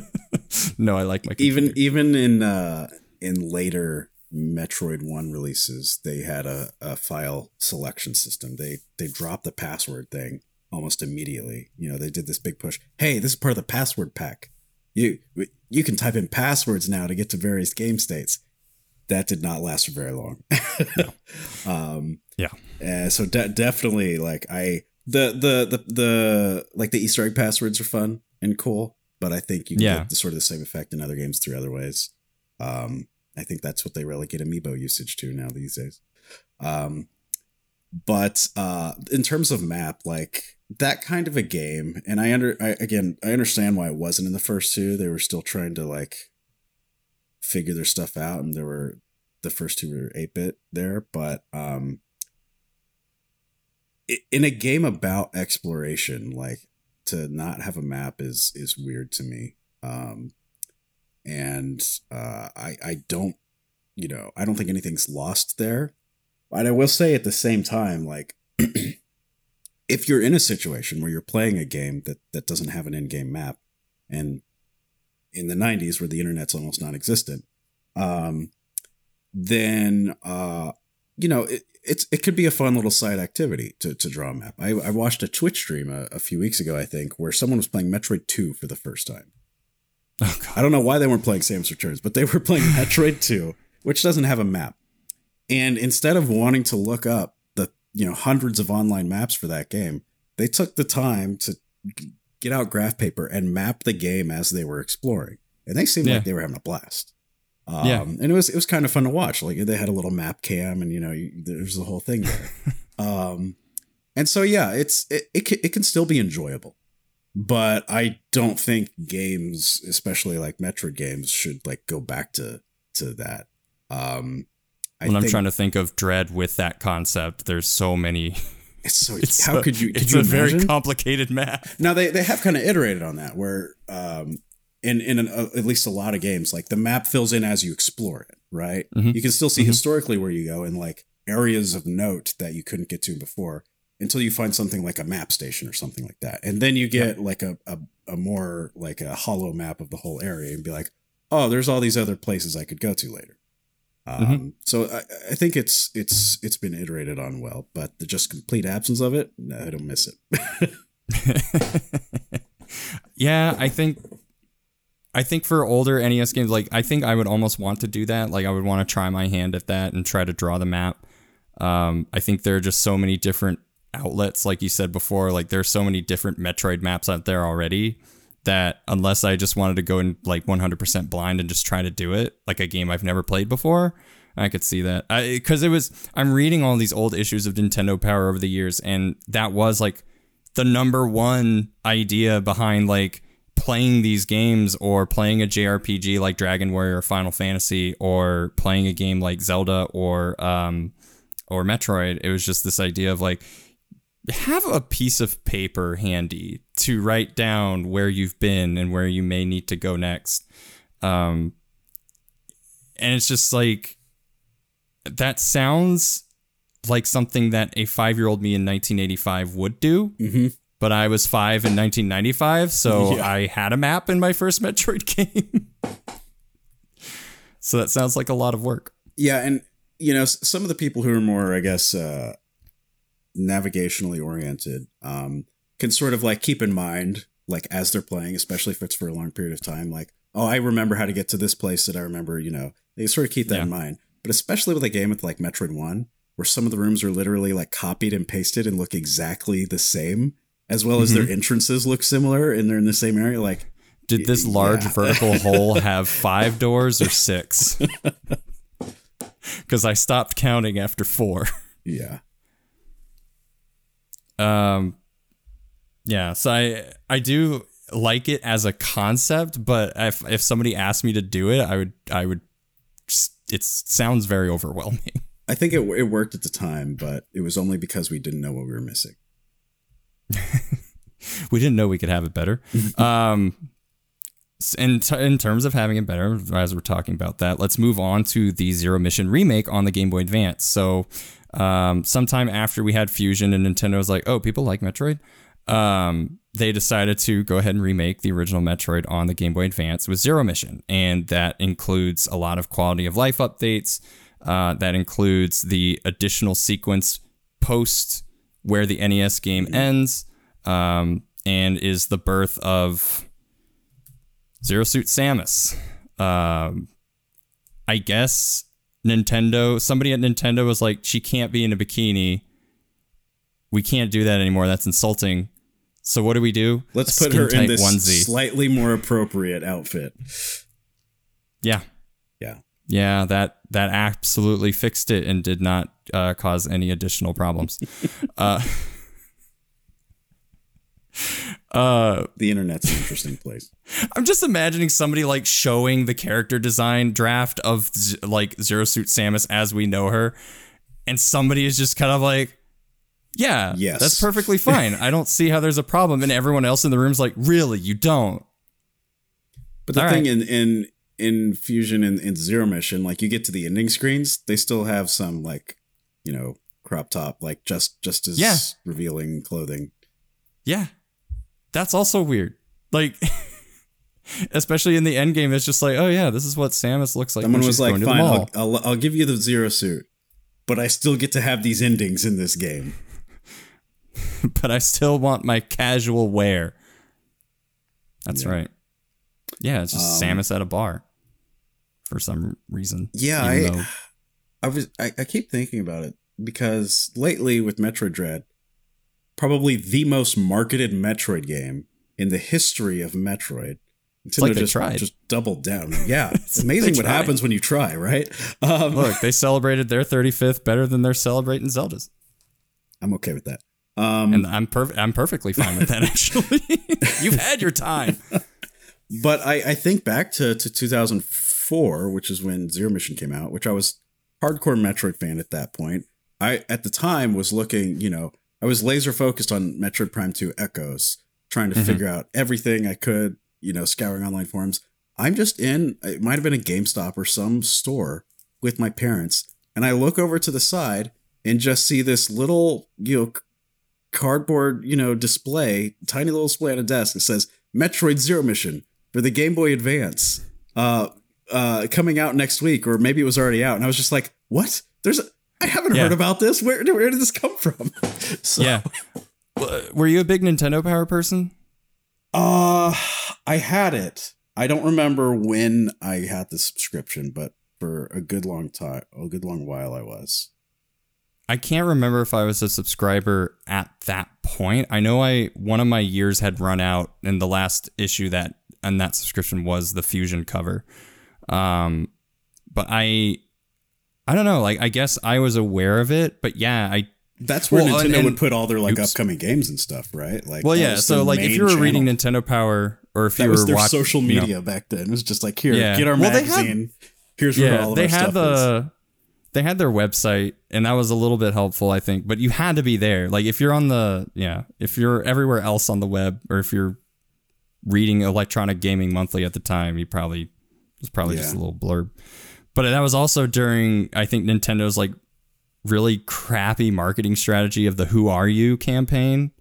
<laughs> no, I like my even even in uh, in later Metroid One releases, they had a, a file selection system. They they dropped the password thing almost immediately. You know, they did this big push. Hey, this is part of the password pack. You you can type in passwords now to get to various game states. That did not last for very long. <laughs> um, yeah. Uh, so de- definitely, like I the the the the like the Easter egg passwords are fun and cool, but I think you can Yeah. get the sort of the same effect in other games through other ways. Um, I think that's what they relegate amiibo usage to now these days. Um, but uh, in terms of map, like that kind of a game, and I under I, again I understand why it wasn't in the first two. They were still trying to like figure their stuff out, and there were the first two were eight bit there, but um, in a game about exploration, like to not have a map is is weird to me. Um, and uh, I I don't you know I don't think anything's lost there. But I will say at the same time, like <clears throat> if you're in a situation where you're playing a game that that doesn't have an in-game map, and in the '90s where the internet's almost non-existent, um, then uh, you know it, it's it could be a fun little side activity to, to draw a map. I, I watched a Twitch stream a, a few weeks ago, I think, where someone was playing Metroid 2 for the first time. Oh. I don't know why they weren't playing Samus Returns, but they were playing <laughs> Metroid 2, which doesn't have a map. And instead of wanting to look up the you know hundreds of online maps for that game, they took the time to get out graph paper and map the game as they were exploring, and they seemed Yeah. like they were having a blast. Um, Yeah. and it was it was kind of fun to watch. Like they had a little map cam, and you know you, there's the whole thing there. <laughs> um, and so yeah, it's it it can, it can still be enjoyable, but I don't think games, especially like Metroid games, should like go back to to that. Um, I When I'm trying to think of Dread with that concept, there's so many. <laughs> it's so <laughs> It's how a- could you? Could it's you a very complicated map. Now they they have kind of iterated on that where um in in an, uh, at least a lot of games like the map fills in as you explore it, right? Mhm. You can still see Mhm. historically where you go and like areas of note that you couldn't get to before until you find something like a map station or something like that. And then you get like a, a a more like a hollow map of the whole area and be like, "Oh, there's all these other places I could go to later." Um, Mhm. So I, I think it's it's it's been iterated on well, but the just complete absence of it, no, I don't miss it. <laughs> <laughs> yeah, I think I think for older NES games, like I think I would almost want to do that. Like I would want to try my hand at that and try to draw the map. Um, I think there are just so many different outlets, like you said before. Like there's so many different Metroid maps out there already that unless I just wanted to go in like 100% blind and just try to do it, like a game I've never played before, I could see that. Because it was, I'm reading all these old issues of Nintendo Power over the years, and that was like the number one idea behind like playing these games or playing a JRPG like Dragon Warrior or Final Fantasy or playing a game like Zelda or um or Metroid. It was just this idea of like have a piece of paper handy to write down where you've been and where you may need to go next. Um and it's just like that sounds like something that a 5-year-old me in 1985 would do mm-hmm. But I was five in 1995, so <laughs> Yeah. I had a map in my first <laughs> Metroid game. <laughs> so that sounds like a lot of work. Yeah, and you know, some of the people who are more, I guess, uh, navigationally oriented, um, can sort of like keep in mind, like as they're playing, especially if it's for a long period of time, like, oh, I remember how to get to this place that I remember. You know, they sort of keep that in mind. But especially with a game with like Metroid One, where some of the rooms are literally like copied and pasted and look exactly the same, as well as their entrances look similar and they're in the same area, like. Did this large Yeah. vertical <laughs> hole have five doors or six? <laughs> Because I stopped counting after four. Yeah. Um, yeah, so I I do like it as a concept, but if if somebody asked me to do it, I would I would. Just, it sounds very overwhelming. I think it, it worked at the time, but it was only because we didn't know what we were missing. <laughs> we didn't know we could have it better. um, in t- in terms of having it better, as we're talking about that, let's move on to the Zero Mission remake on the Game Boy Advance. So, um, sometime after we had Fusion and Nintendo was like, "Oh, people like Metroid," um, they decided to go ahead and remake the original Metroid on the Game Boy Advance with Zero Mission, and that includes a lot of quality of life updates. Uh, that includes the additional sequence post where the NES game ends, um, and is the birth of Zero Suit Samus. Um, I guess Nintendo, somebody at Nintendo was like, she can't be in a bikini. We can't do that anymore. That's insulting. So what do we do? Let's A put her in this slightly more appropriate outfit. Yeah, Yeah. yeah. That that absolutely fixed it and did not uh, cause any additional problems. <laughs> uh, <laughs> uh, The internet's an interesting place. <laughs> I'm just imagining somebody like showing the character design draft of Z- like Zero Suit Samus as we know her, and somebody is just kind of like, "Yeah, Yes. that's perfectly fine. I don't see how there's a problem." And everyone else in the room's like, "Really, you don't?" But the All thing right. in in in Fusion and in Zero Mission, like you get to the ending screens, they still have some like, you know, crop top, like just just as Yeah. revealing clothing. Yeah, that's also weird. Like, <laughs> especially in the end game, it's just like, "Oh yeah, this is what Samus looks like." Someone was like, going to the "Fine. I'll, I'll I'll give you the Zero suit, but I still get to have these endings in this game." <laughs> but I still want my casual wear. That's Yeah. right. Yeah, it's just Um, Samus at a bar for some reason. Yeah, I <sighs> <laughs> I was I, I keep thinking about it because lately with Metroid Dread, probably the most marketed Metroid game in the history of Metroid. Nintendo like they just, tried. just doubled down. <laughs> Yeah, it's amazing what happens when you try, right? Um, look, they celebrated their 35th better than they're celebrating Zelda's, I'm okay with that. Um, and I'm perfect. I'm perfectly fine with that. <laughs> Actually, <laughs> you've had your time. but I, I think back to, to 2004, which is when Zero Mission came out, which I was hardcore Metroid fan at that point. I at the time was looking, you know, I was laser focused on Metroid Prime 2 Echoes, trying to Mhm. figure out everything I could, you know, scouring online forums. I'm just in, it might have been a GameStop or some store with my parents, and I look over to the side and just see this little, you know, cardboard, you know, display, tiny little display on a desk that says Metroid Zero Mission for the Game Boy Advance, uh, uh, coming out next week, or maybe it was already out. And I was just like, what? There's, a, I haven't Yeah. heard about this. Where, where did this come from? <laughs> so, Yeah. Were you a big Nintendo Power person? Uh, I had it. I don't remember when I had the subscription, but for a good long time, a good long while, I was. I can't remember if I was a subscriber at that point. I know I one of my years had run out, and the last issue that and that subscription was the Fusion cover. Um, but I, I don't know. Like I guess I was aware of it, but yeah, I That's where Well, Nintendo and- would put all their like Oops. upcoming games and stuff, right? Like, well yeah. So like if you were reading. Nintendo Power, or if that you was were their watching social you know, media back then. It was just like, here, Yeah. get our Well, they had- magazine. Here's where yeah, all of they our had stuff is. they had their website, and that was a little bit helpful, I think. But you had to be there. Like if you're on the yeah, if you're everywhere else on the web, or if you're reading Electronic Gaming Monthly at the time, you probably was probably just a little blurb. But that was also during I think Nintendo's like really crappy marketing strategy of the "Who Are You" campaign.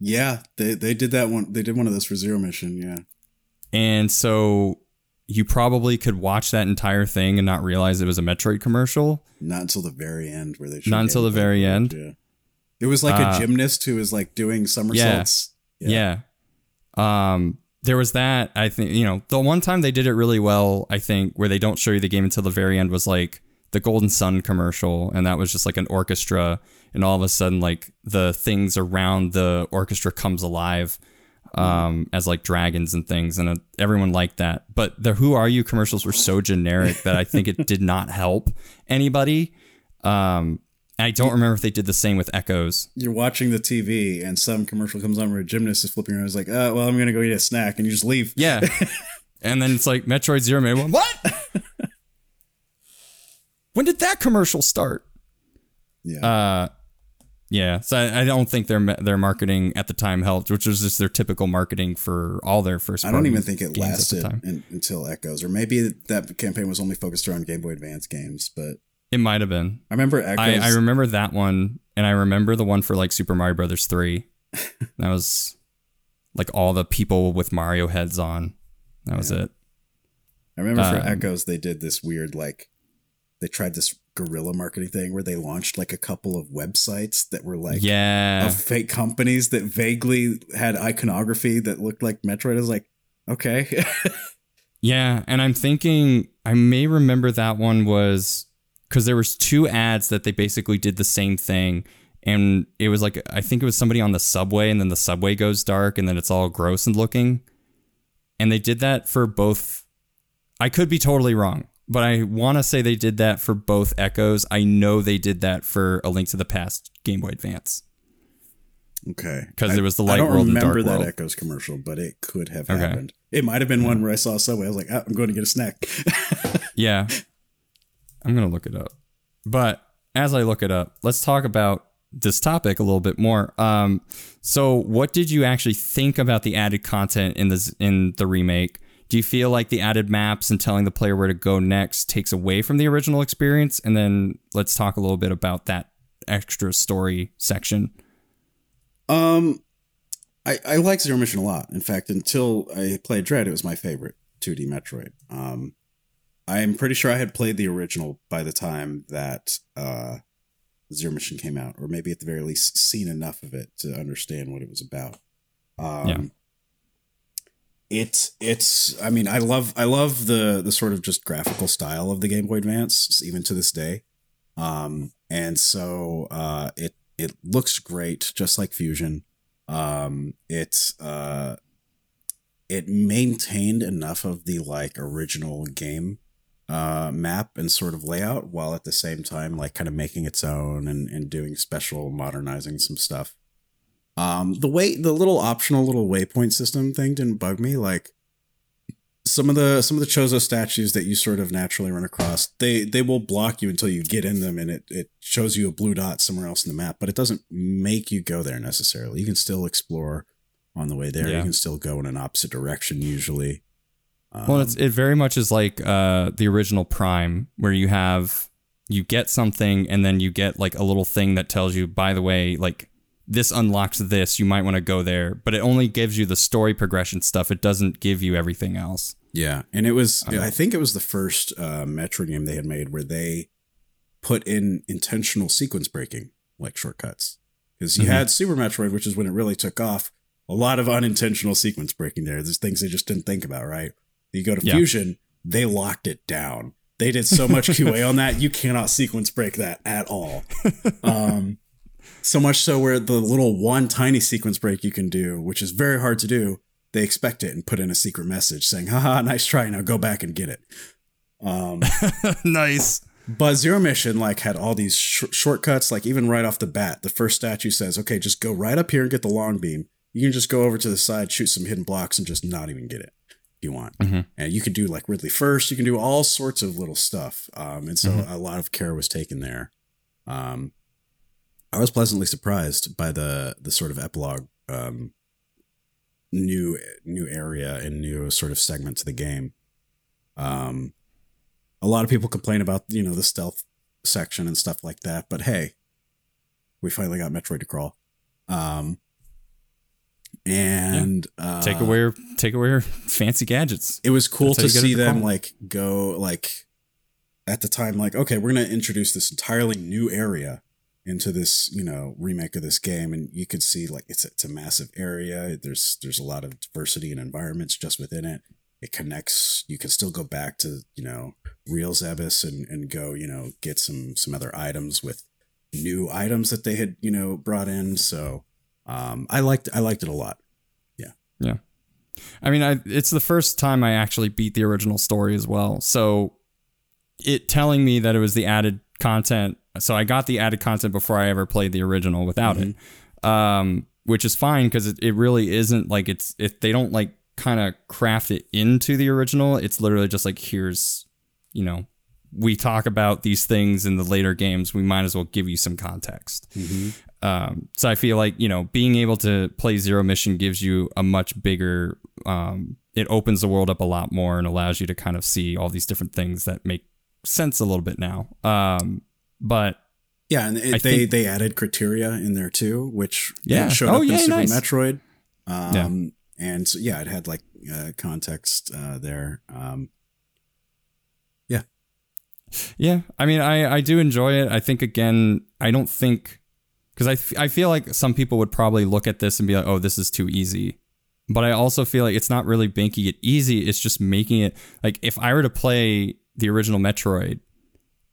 Yeah, they they did that one. They did one of those for Zero Mission. Yeah, And so you probably could watch that entire thing and not realize it was a Metroid commercial. not until the very end where they showed Not until the very end? Yeah, it was like Uh, a gymnast who was like doing somersaults. Yeah. Um there was that I think you know the one time they did it really well I think where they don't show you the game until the very end was like the Golden Sun commercial and that was just like an orchestra and all of a sudden like the things around the orchestra comes alive um as like dragons and things and uh, everyone liked that. But the who are you commercials were so generic that I think it did not help anybody um I don't remember if they did the same with Echoes You're watching the TV and some commercial comes on where a gymnast is flipping around. It's like, oh, well, I'm gonna go eat a snack, and you just leave. Yeah. <laughs> and then it's like Metroid Zero Man. One. What? <laughs> when did that commercial start? Yeah, Uh, Yeah, so I, I don't think their their marketing at the time helped, which was just their typical marketing for all their first. I don't even think it lasted in, until Echoes, or maybe that campaign was only focused around Game Boy Advance games. But it might have been. I remember Echoes. I, I remember that one, and I remember the one for like Super Mario Brothers three. <laughs> that was like all the people with Mario heads on. That was it. I remember um, for Echoes they did this weird like they tried this guerrilla marketing thing where they launched like a couple of websites that were like yeah of fake companies that vaguely had iconography that looked like Metroid. I was like, okay. <laughs> yeah, and I'm thinking I may remember that one was because there was two ads that they basically did the same thing and it was like I think it was somebody on the subway, and then the subway goes dark, and then it's all gross and looking. And they did that for both. I could be totally wrong, but I want to say they did that for both Echoes. I know they did that for A Link to the Past Game Boy Advance. Okay, because it was the light I don't world remember that world. Echoes commercial, but it could have okay. happened. It might have been one mm. where I saw a Subway. I was like, oh, I'm going to get a snack. <laughs> yeah, I'm gonna look it up. But as I look it up, let's talk about this topic a little bit more. Um, so, what did you actually think about the added content in the in the remake? Do you feel like the added maps and telling the player where to go next takes away from the original experience? And then let's talk a little bit about that extra story section. Um, I I like Zero Mission a lot. In fact, until I played Dread, it was my favorite 2D Metroid. Um, I'm pretty sure I had played the original by the time that uh Zero Mission came out, or maybe at the very least seen enough of it to understand what it was about. Um, yeah. It it's I mean I love I love the the sort of just graphical style of the Game Boy Advance even to this day, um, and so uh, it it looks great just like Fusion. Um, it uh, it maintained enough of the like original game uh, map and sort of layout while at the same time like kind of making its own and, and doing special modernizing some stuff. Um the way the little optional little waypoint system thing didn't bug me like some of the some of the chozo statues that you sort of naturally run across they they will block you until you get in them and it it shows you a blue dot somewhere else in the map but it doesn't make you go there necessarily. You can still explore on the way there. Yeah. you can still go in an opposite direction usually um, well, it's, it very much is like uh, the original Prime, where you have you get something and then you get like a little thing that tells you, by the way, like this unlocks this. You might want to go there, but it only gives you the story progression stuff. It doesn't give you everything else. Yeah, and it was um, I think it was the first uh, Metroid game they had made where they put in intentional sequence breaking like shortcuts because you mm-hmm. had Super Metroid, which is when it really took off. A lot of unintentional sequence breaking there. There's things they just didn't think about, right? You go to yeah. Fusion, they locked it down. They did so much <laughs> QA on that, you cannot sequence break that at all. Um, so much so where the little one tiny sequence break you can do, which is very hard to do, they expect it and put in a secret message saying, haha, nice try. Now go back and get it. Um, <laughs> nice. But Zero Mission like had all these sh- shortcuts. Like even right off the bat, the first statue says, "Okay, just go right up here and get the long beam. You can just go over to the side, shoot some hidden blocks, and just not even get it." You want. Mm-hmm. And you can do like Ridley first, you can do all sorts of little stuff. Um, and so mm-hmm. a lot of care was taken there. Um, I was pleasantly surprised by the the sort of epilogue um, new new area and new sort of segment to the game. Um, a lot of people complain about you know the stealth section and stuff like that, but hey, we finally got Metroid to crawl. Um, and yeah. uh, take away your, take away your fancy gadgets. It was cool to see them like go like at the time like okay we're going to introduce this entirely new area into this you know remake of this game. And you could see like it's it's a massive area. There's there's a lot of diversity and environments just within it. It connects. You can still go back to you know real Zebes and and go you know get some some other items with new items that they had you know brought in. So um, I liked I liked it a lot. Yeah. Yeah. I mean, I it's the first time I actually beat the original story as well. So it telling me that it was the added content. So I got the added content before I ever played the original without mm-hmm. it. Um, which is fine because it, it really isn't like it's if they don't like kind of craft it into the original, it's literally just like here's, you know, we talk about these things in the later games. We might as well give you some context. Mm-hmm. Um, so I feel like you know being able to play Zero Mission gives you a much bigger. Um, it opens the world up a lot more and allows you to kind of see all these different things that make sense a little bit now. Um, but yeah, and it, they think- they added Crateria in there too, which Yeah. showed Oh, up in Super nice. Metroid. Um, and so, yeah, it had like uh, context uh, there. Um, yeah, Yeah, I mean, I I do enjoy it. I think again, I don't think because I, f- I feel like some people would probably look at this and be like, oh, this is too easy. But I also feel like it's not really making it easy. It's just making it like if I were to play the original Metroid,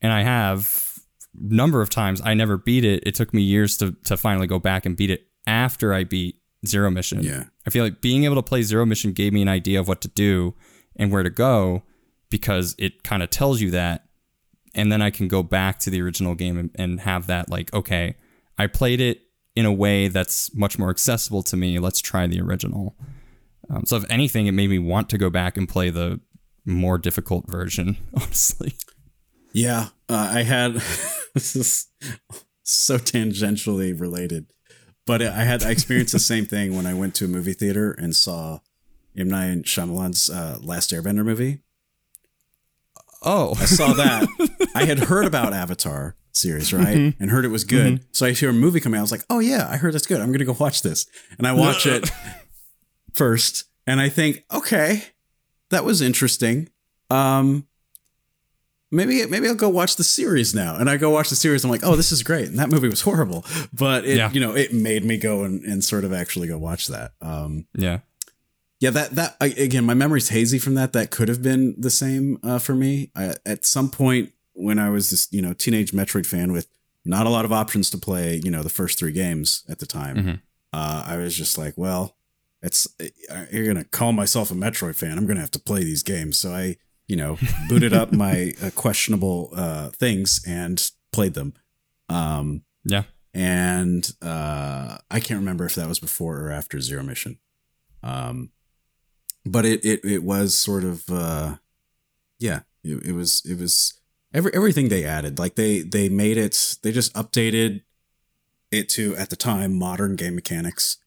and I have number of times I never beat it. It took me years to to finally go back and beat it after I beat Zero Mission. Yeah. I feel like being able to play Zero Mission gave me an idea of what to do and where to go because it kind of tells you that and then I can go back to the original game and, and have that like, okay, I played it in a way that's much more accessible to me. Let's try the original. Um, so if anything, it made me want to go back and play the more difficult version. <laughs> Honestly, yeah, uh, I had <laughs> this is so tangentially related, but I had I experienced the same thing when I went to a movie theater and saw M Night Shyamalan's uh, Last Airbender movie. oh, I saw that. <laughs> I had heard about Avatar series, right? And heard it was good. So I hear a movie coming out. I was like, oh, yeah, I heard that's good. I'm going to go watch this. And I watch it <laughs> first. And I think, okay, that was interesting. Um, maybe maybe I'll go watch the series now. And I go watch the series. I'm like, oh, this is great. And that movie was horrible. But it, Yeah. you know, it made me go and, and sort of actually go watch that. Um, yeah, yeah, that that again, my memory's hazy from that. That could have been the same uh, for me. I, at some point when I was this, you know, teenage Metroid fan with not a lot of options to play, you know, the first three games at the time, Mhm. uh, I was just like, well, it's uh, you're gonna call myself a Metroid fan. I'm gonna have to play these games. So I, you know, <laughs> booted up my uh, questionable uh, things and played them. Um, yeah. and uh, I can't remember if that was before or after Zero Mission. Um, but it it it was sort of uh, yeah, it, it was it was every everything they added like they they made it they just updated it to at the time modern game mechanics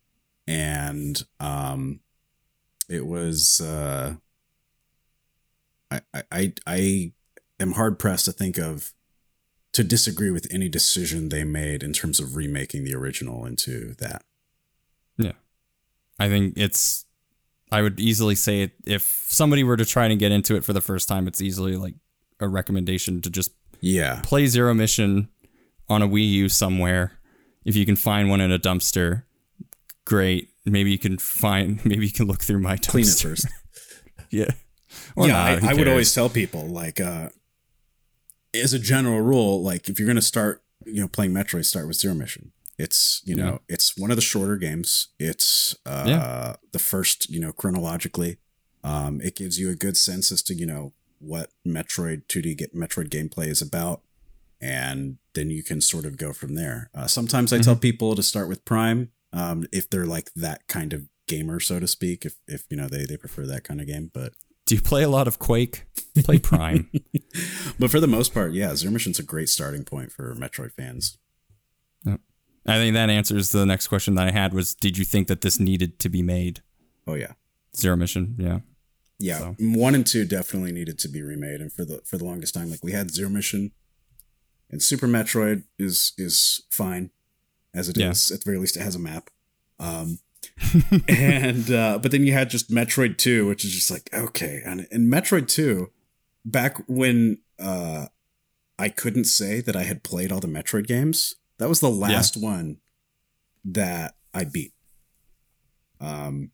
and um it was uh I I I, am hard pressed to think of to disagree with any decision they made in terms of remaking the original into that. Yeah. I think it's. I would easily say it if somebody were to try and get into it for the first time, it's easily like a recommendation to just Yeah. play Zero Mission on a Wii U somewhere. If you can find one in a dumpster, great. Maybe you can find. <laughs> Maybe you can look through my dumpster. Clean it first. <laughs> Yeah. Or yeah, not, I, I would always tell people like uh as a general rule, like if you're gonna start, you know, playing Metroid, start with Zero Mission. It's you know, it's one of the shorter games. It's uh Yeah. the first, you know, chronologically. Um, it gives you a good sense as to, you know, what Metroid 2D get Metroid gameplay is about. And then you can sort of go from there. Uh, sometimes I Mm-hmm. tell people to start with Prime, um, if they're like that kind of gamer, so to speak, if if you know they they prefer that kind of game. But Do you play a lot of Quake? Play Prime. <laughs> <laughs> But for the most part, yeah, Zero Mission's a great starting point for Metroid fans. I think that answers the next question that I had was did you think that this needed to be made? Oh yeah, Zero Mission, yeah. Yeah. So. One and two definitely needed to be remade, and for the for the longest time, like we had Zero Mission, and Super Metroid is is fine as it is. Yeah. At the very least, it has a map. Um, <laughs> and uh, but then you had just Metroid Two, which is just like okay, and and Metroid Two, back when uh, I couldn't say that I had played all the Metroid games. That was the last one that I beat. Um,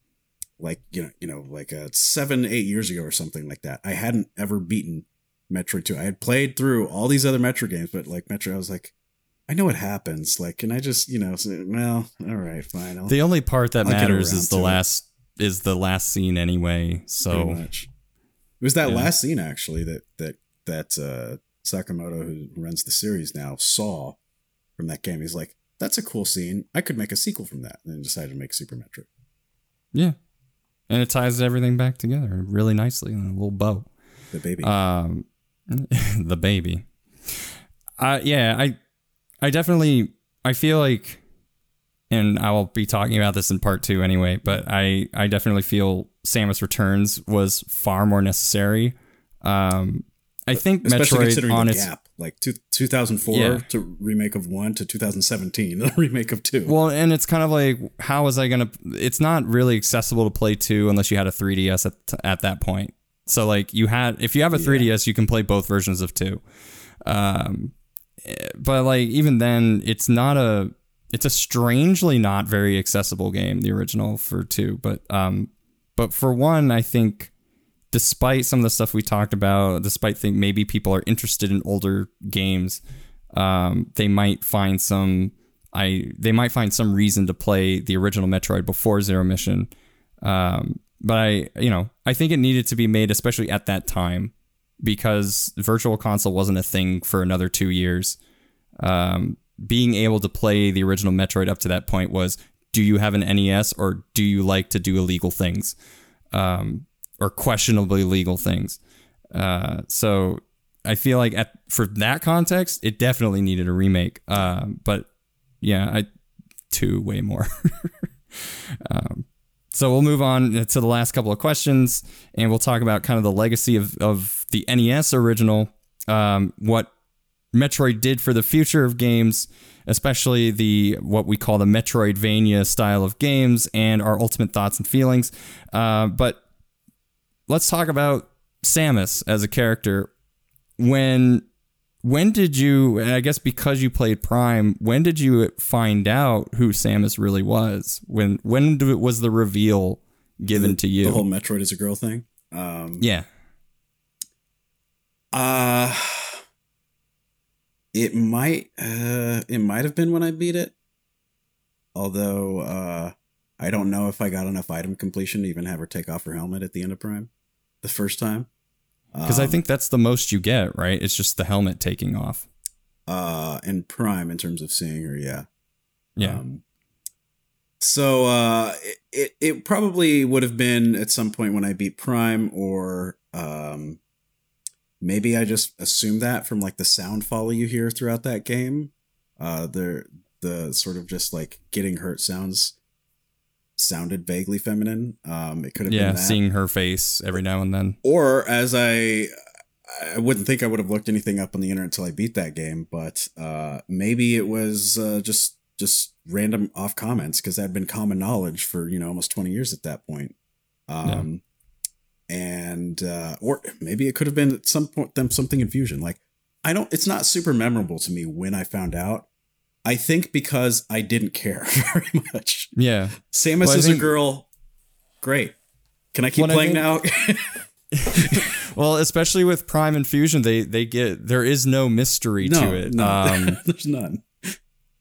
like you know, you know, like uh, seven, eight years ago or something like that. I hadn't ever beaten Metroid Two. I had played through all these other Metroid games, but like Metro, I was like, I know what happens. Like, can I just, you know, say, well, all right, fine. I'll, The only part that I'll matters is the last is the last scene anyway. So much. It was that Yeah. last scene actually that that that uh, Sakamoto, who runs the series now, saw from that game. He's like, "That's a cool scene. I could make a sequel from that," and then decided to make Super Metroid. yeah. And it ties everything back together really nicely in a little bow. The baby. Um, <laughs> the baby. Uh, yeah, I, I definitely, I feel like and I will be talking about this in part two anyway. But I I definitely feel Samus Returns was far more necessary. Um, I think Especially Metroid considering on its gap, like two, 2004 Yeah. to remake of one to 2017, <laughs> the remake of two. Well, and it's kind of like, how was I gonna? It's not really accessible to play two unless you had a 3ds at at that point. So like, you had if you have a 3ds, you can play both versions of two. Um, but like even then, it's not a. It's a strangely not very accessible game, the original for two. But um, but for one, I think despite some of the stuff we talked about, despite think maybe people are interested in older games, um, they might find some I they might find some reason to play the original Metroid before Zero Mission. Um, but I you know I think it needed to be made, especially at that time, because Virtual Console wasn't a thing for another two years. Um, being able to play the original Metroid up to that point was do you have an NES or do you like to do illegal things? Um, or questionably legal things. Uh, so I feel like at for that context, it definitely needed a remake. Um, but yeah, I two way more. <laughs> um, so we'll move on to the last couple of questions, and we'll talk about kind of the legacy of of the NES original, um, what Metroid did for the future of games, especially the what we call the Metroidvania style of games, and our ultimate thoughts and feelings. Uh, but let's talk about Samus as a character. When when did you and I guess because you played Prime, when did you find out who Samus really was? When when was the reveal given to you? the whole Metroid is a girl thing. Um, yeah. Uh it might uh it might have been when I beat it. Although uh I don't know if I got enough item completion to even have her take off her helmet at the end of Prime the first time. Because I Um, think that's the most you get, right? It's just the helmet taking off. uh in Prime in terms of seeing her, yeah. Yeah. Um, so uh, it, it it probably would have been at some point when I beat Prime, or um, maybe I just assumed that from like the sound follow you hear throughout that game. Uh, the the sort of just like getting hurt sounds sounded vaguely feminine. Um, it could have yeah, been that. seeing her face every now and then. or as I I wouldn't think I would have looked anything up on the internet until I beat that game, but uh, maybe it was uh, just just random off comments because that had been common knowledge for you know almost twenty years at that point. Um, and uh, or maybe it could have been at some point them something in fusion. Like I don't, it's not super memorable to me when I found out. I think because I didn't care <laughs> very much. Yeah. Samus Well, is think- a girl. Great. Can I keep What I playing think- now? <laughs> Well, especially with Prime and Fusion, they they get there is no mystery to it. no, <laughs> Um, there's none.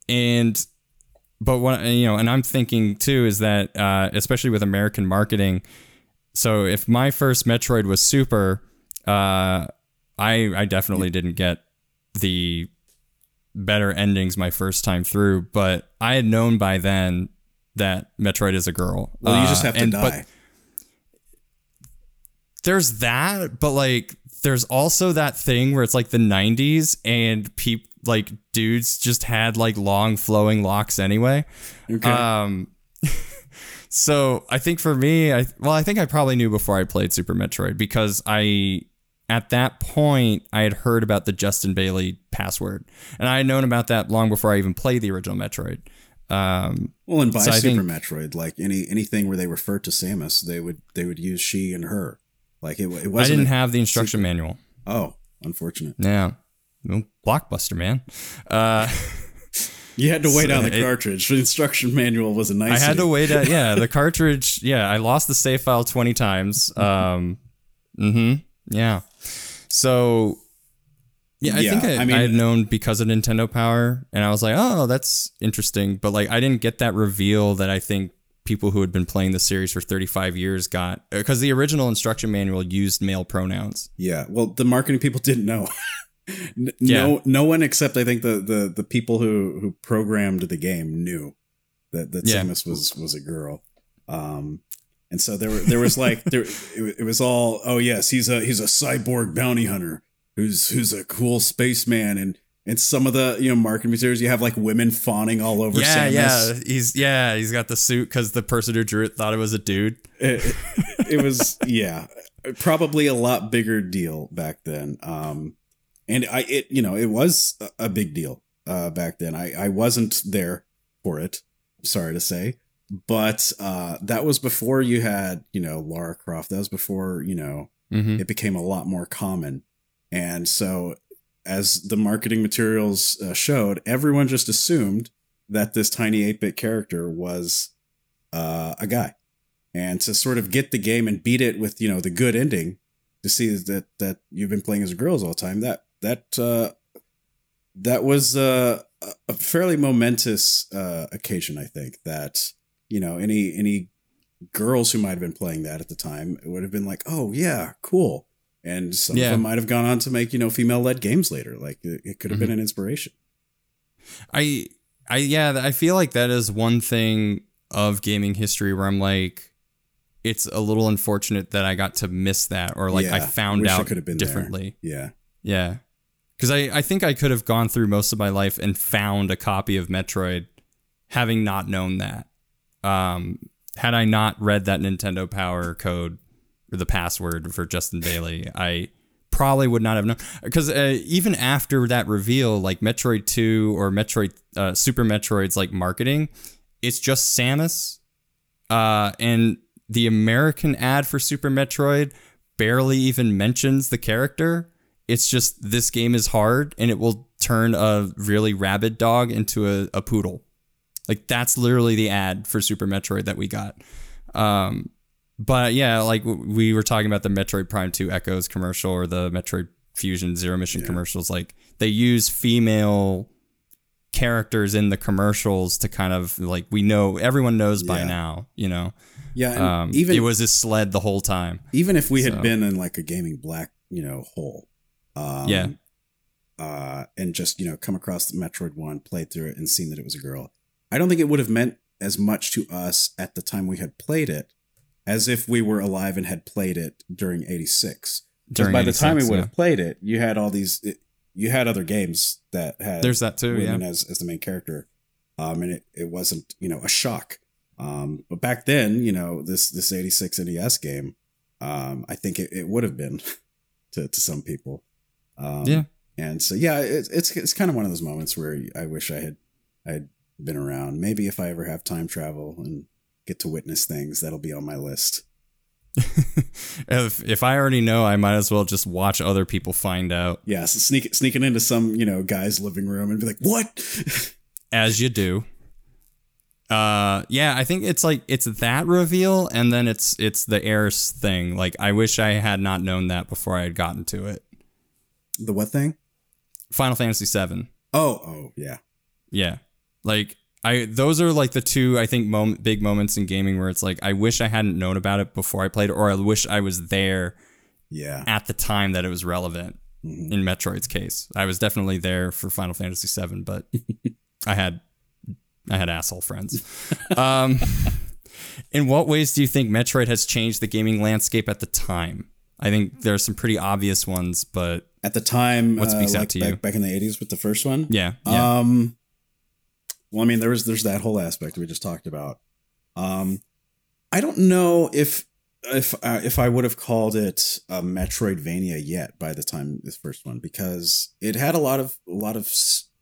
and but what you know and i'm thinking too is that uh, especially with american marketing so if my first metroid was super uh, i i definitely didn't get the better endings my first time through but i had known by then that metroid is a girl Well, you just Uh, have to and- but die. there's that, but like there's also that thing where it's like the 90s and peop like dudes just had like long flowing locks anyway. Okay. Um <laughs> so I think for me, I well, I think I probably knew before I played Super Metroid because I at that point I had heard about the Justin Bailey password. And I had known about that long before I even played the original Metroid. Um well, and by so Super think- Metroid, like any anything where they refer to Samus, they would they would use she and her. Like it, it wasn't. I didn't a- have the instruction manual. Oh, unfortunate. Yeah. Blockbuster, man. Uh You had to <laughs> wait So on the it- cartridge. The instruction manual was a nice. I had to wait. At, yeah, the <laughs> cartridge. Yeah, I lost the save file twenty times. <laughs> Um, hmm Yeah. So. Yeah, I Yeah, think I, I I, had known because of Nintendo Power, and I was like, "Oh, that's interesting." But like, I didn't get that reveal that I think people who had been playing the series for 35 years got, because the original instruction manual used male pronouns. Yeah. Well, the marketing people didn't know. <laughs> N- Yeah. No, no one except I think the the the people who who programmed the game knew that that Yeah. Samus was was a girl. Um, and so there were there was like there it, it was all oh yes he's a he's a cyborg bounty hunter who's who's a cool spaceman and And some of the you know marketing materials, you have like women fawning all over. Yeah, Samus. yeah. He's yeah, he's got the suit because the person who drew it thought it was a dude. It, it was yeah, probably a lot bigger deal back then. Um, and I it you know it was a- a big deal uh back then. I I wasn't there for it. Sorry to say, but uh that was before you had you know Lara Croft. That was before you know Mm-hmm. it became a lot more common. And so, as the marketing materials uh, showed, everyone just assumed that this tiny 8 bit character was uh, a guy. And to sort of get the game and beat it with, you know, the good ending, to see that that you've been playing as a girls all the time, that that uh, that was uh, a- a fairly momentous uh, occasion, I think. That you know any any girls who might have been playing that at the time would have been like, oh yeah, cool. And some Yeah. of them might have gone on to make you know female led games later. Like it, it could have been mm-hmm. an inspiration. I I yeah, I feel like that is one thing of gaming history where I'm like it's a little unfortunate that I got to miss that or like I found out could have been there. differently. Yeah, Yeah. Cuz I I think I could have gone through most of my life and found a copy of Metroid having not known that. Um had I not read that Nintendo Power code or the password for Justin Bailey, I probably would not have known because uh, even after that reveal like Metroid 2 or Metroid uh, Super Metroid's like marketing, it's just Samus uh, and the American ad for Super Metroid barely even mentions the character. It's just this game is hard and it will turn a really rabid dog into a, a poodle. Like that's literally the ad for Super Metroid that we got. Um, but yeah, like we were talking about the Metroid Prime 2 Echoes commercial or the Metroid Fusion Zero Mission commercials. Like they use female characters in the commercials to kind of like we know everyone knows by Yeah. now, you know. yeah. Um, even it was his sled the whole time. even if we had been in like a gaming black you know hole, um, Yeah. uh, and just you know come across the Metroid One, played through it, and seen that it was a girl, I don't think it would have meant as much to us at the time we had played it as if we were alive and had played it during '86. Because by the time we 86, would yeah. have played it, you had all these. It, you had other games that had There's that too, yeah. as as the main character, um, and it, it wasn't you know a shock. Um, but back then, you know this this '86 NES game, um, I think it, it would have been <laughs> to to some people. Um, Yeah. and so yeah, it's it's it's kind of one of those moments where I wish I had I had been around. Maybe if I ever have time travel and get to witness things, that'll be on my list. <laughs> if if I already know, I might as well just watch other people find out Yeah, so sneak sneaking into some you know guy's living room and be like, "What?" <laughs> as you do. Uh yeah, I think it's like it's that reveal and then it's it's the Aeris thing. Like I wish I had not known that before I had gotten to it. the what thing? Final Fantasy 7. Oh, oh yeah, Yeah. Like I those are like the two I think moment big moments in gaming where it's like I wish I hadn't known about it before I played or I wish I was there yeah. at the time that it was relevant. Mhm. In Metroid's case, I was definitely there for Final Fantasy 7, but <laughs> I had I had asshole friends. um <laughs> in what ways do you think Metroid has changed the gaming landscape at the time? I think there are some pretty obvious ones, but At the time, What speaks uh, out to back, you? back in the '80s with the first one. yeah, yeah. Um, well, I mean, there was there's that whole aspect we just talked about. Um, I don't know if if uh, if I would have called it a Metroidvania yet by the time this first one because it had a lot of a lot of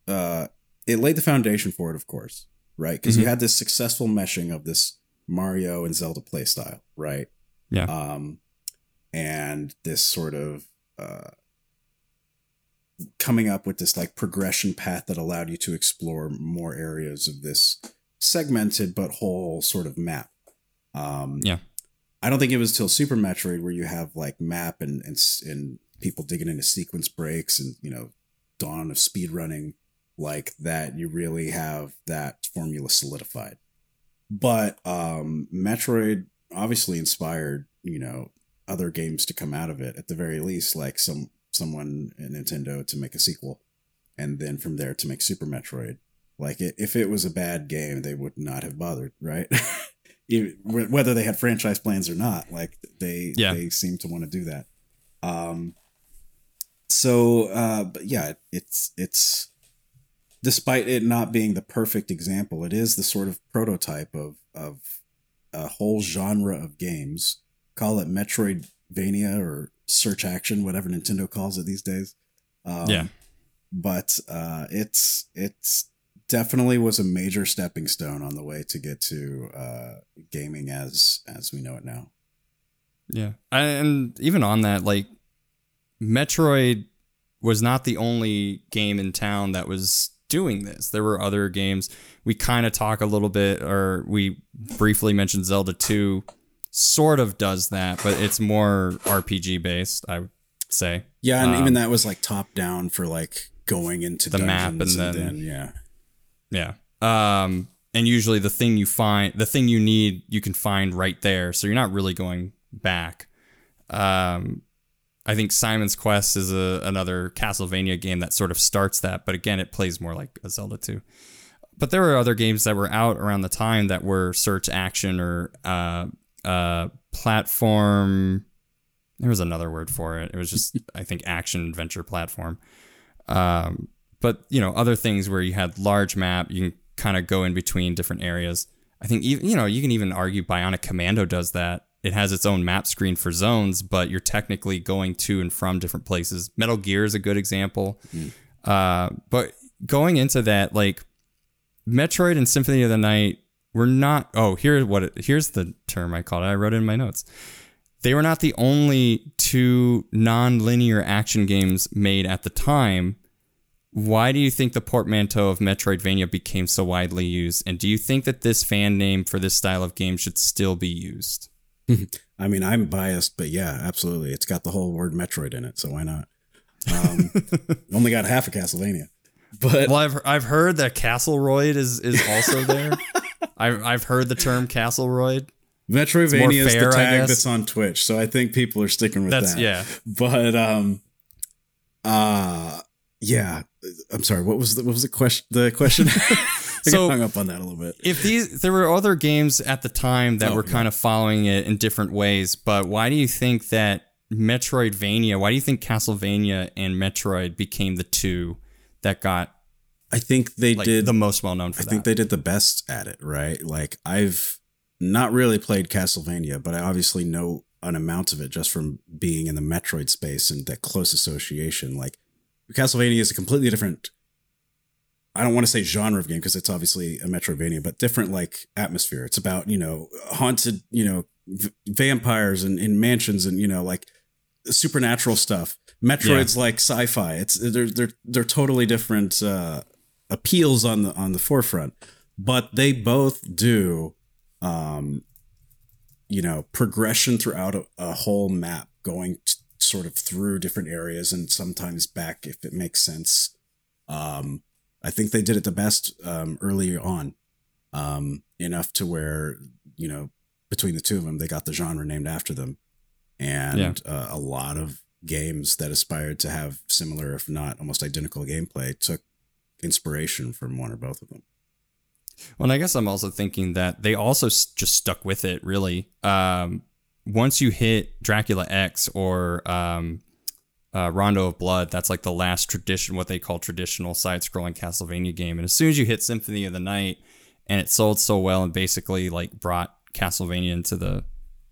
uh, it laid the foundation for it, of course, right? Because you Mhm. had this successful meshing of this Mario and Zelda playstyle, right? Yeah. Um, and this sort of uh, coming up with this like progression path that allowed you to explore more areas of this segmented but whole sort of map. Um, Yeah. I don't think it was till Super Metroid where you have like map and and and people digging into sequence breaks and you know dawn of speed running like that. You really have that formula solidified. But um, Metroid obviously inspired you know other games to come out of it at the very least, like some someone at Nintendo to make a sequel, and then from there to make Super Metroid. Like it, if it was a bad game, they would not have bothered, right? <laughs> Whether they had franchise plans or not, like they Yeah. they seem to want to do that. Um, so, uh, but yeah, it's it's despite it not being the perfect example, it is the sort of prototype of of a whole genre of games. Call it Metroidvania or search action, whatever Nintendo calls it these days. Um, yeah, but uh, it's it's definitely was a major stepping stone on the way to get to uh, gaming as as we know it now. Yeah, and even on that, like Metroid was not the only game in town that was doing this. There were other games. We kind of talk a little bit, or we briefly mentioned Zelda 2 sort of does that, but it's more RPG based, I would say. Yeah, and um, even that was like top down for like going into the map and then, then yeah. Yeah. Um and usually the thing you find the thing you need you can find right there. So you're not really going back. Um I think Simon's Quest is a, another Castlevania game that sort of starts that, but again, it plays more like a Zelda 2. But there were other games that were out around the time that were search action or uh, uh, platform. There was another word for it. It was just, I think, action adventure platform. Um, but you know, other things where you had large map, you can kind of go in between different areas. I think even you know you can even argue Bionic Commando does that it has its own map screen for zones, but you're technically going to and from different places. Metal Gear is a good example. Mm. Uh, but going into that, like Metroid and Symphony of the Night were not. Oh, here's what. It, here's the term I called it. I wrote it in my notes. They were not the only two non-linear action games made at the time. Why do you think the portmanteau of Metroidvania became so widely used? And do you think that this fan name for this style of game should still be used? <laughs> I mean, I'm biased, but yeah, absolutely. It's got the whole word Metroid in it, so why not? Um, <laughs> only got half of Castlevania. But well, I've I've heard that Castleroid is is also there. <laughs> I've I've heard the term Castleroid. Metroidvania is the tag that's on Twitch, so I think people are sticking with that's, that. Yeah, but um, uh, yeah. I'm sorry. What was the what was the question? The question. <laughs> <laughs> so hung up on that a little bit. If these, there were other games at the time that oh, were yeah. kind of following it in different ways, but why do you think that Metroidvania? Why do you think Castlevania and Metroid became the two that got? I think they like, did the most well known I that. think they did the best at it, right? Like I've not really played Castlevania, but I obviously know an amount of it just from being in the Metroid space and that close association. Like Castlevania is a completely different I don't want to say genre of game because it's obviously a Metroidvania, but different like atmosphere. It's about you know haunted you know v- vampires and in mansions and you know like supernatural stuff. Metroid's yeah. like sci-fi. It's they're they're they're totally different uh, appeals on the on the forefront, but they both do um, you know progression throughout a, a whole map, going t- sort of through different areas and sometimes back if it makes sense. Um, I think they did it the best um, early on, um, enough to where you know between the two of them they got the genre named after them, and yeah. uh, a lot of games that aspired to have similar, if not almost identical gameplay, took inspiration from one or both of them. Well, I guess I'm also thinking that they also just stuck with it. Really, um, once you hit Dracula X or um, uh, Rondo of Blood. That's like the last tradition, what they call traditional side-scrolling Castlevania game. And as soon as you hit Symphony of the Night, and it sold so well, and basically like brought Castlevania into the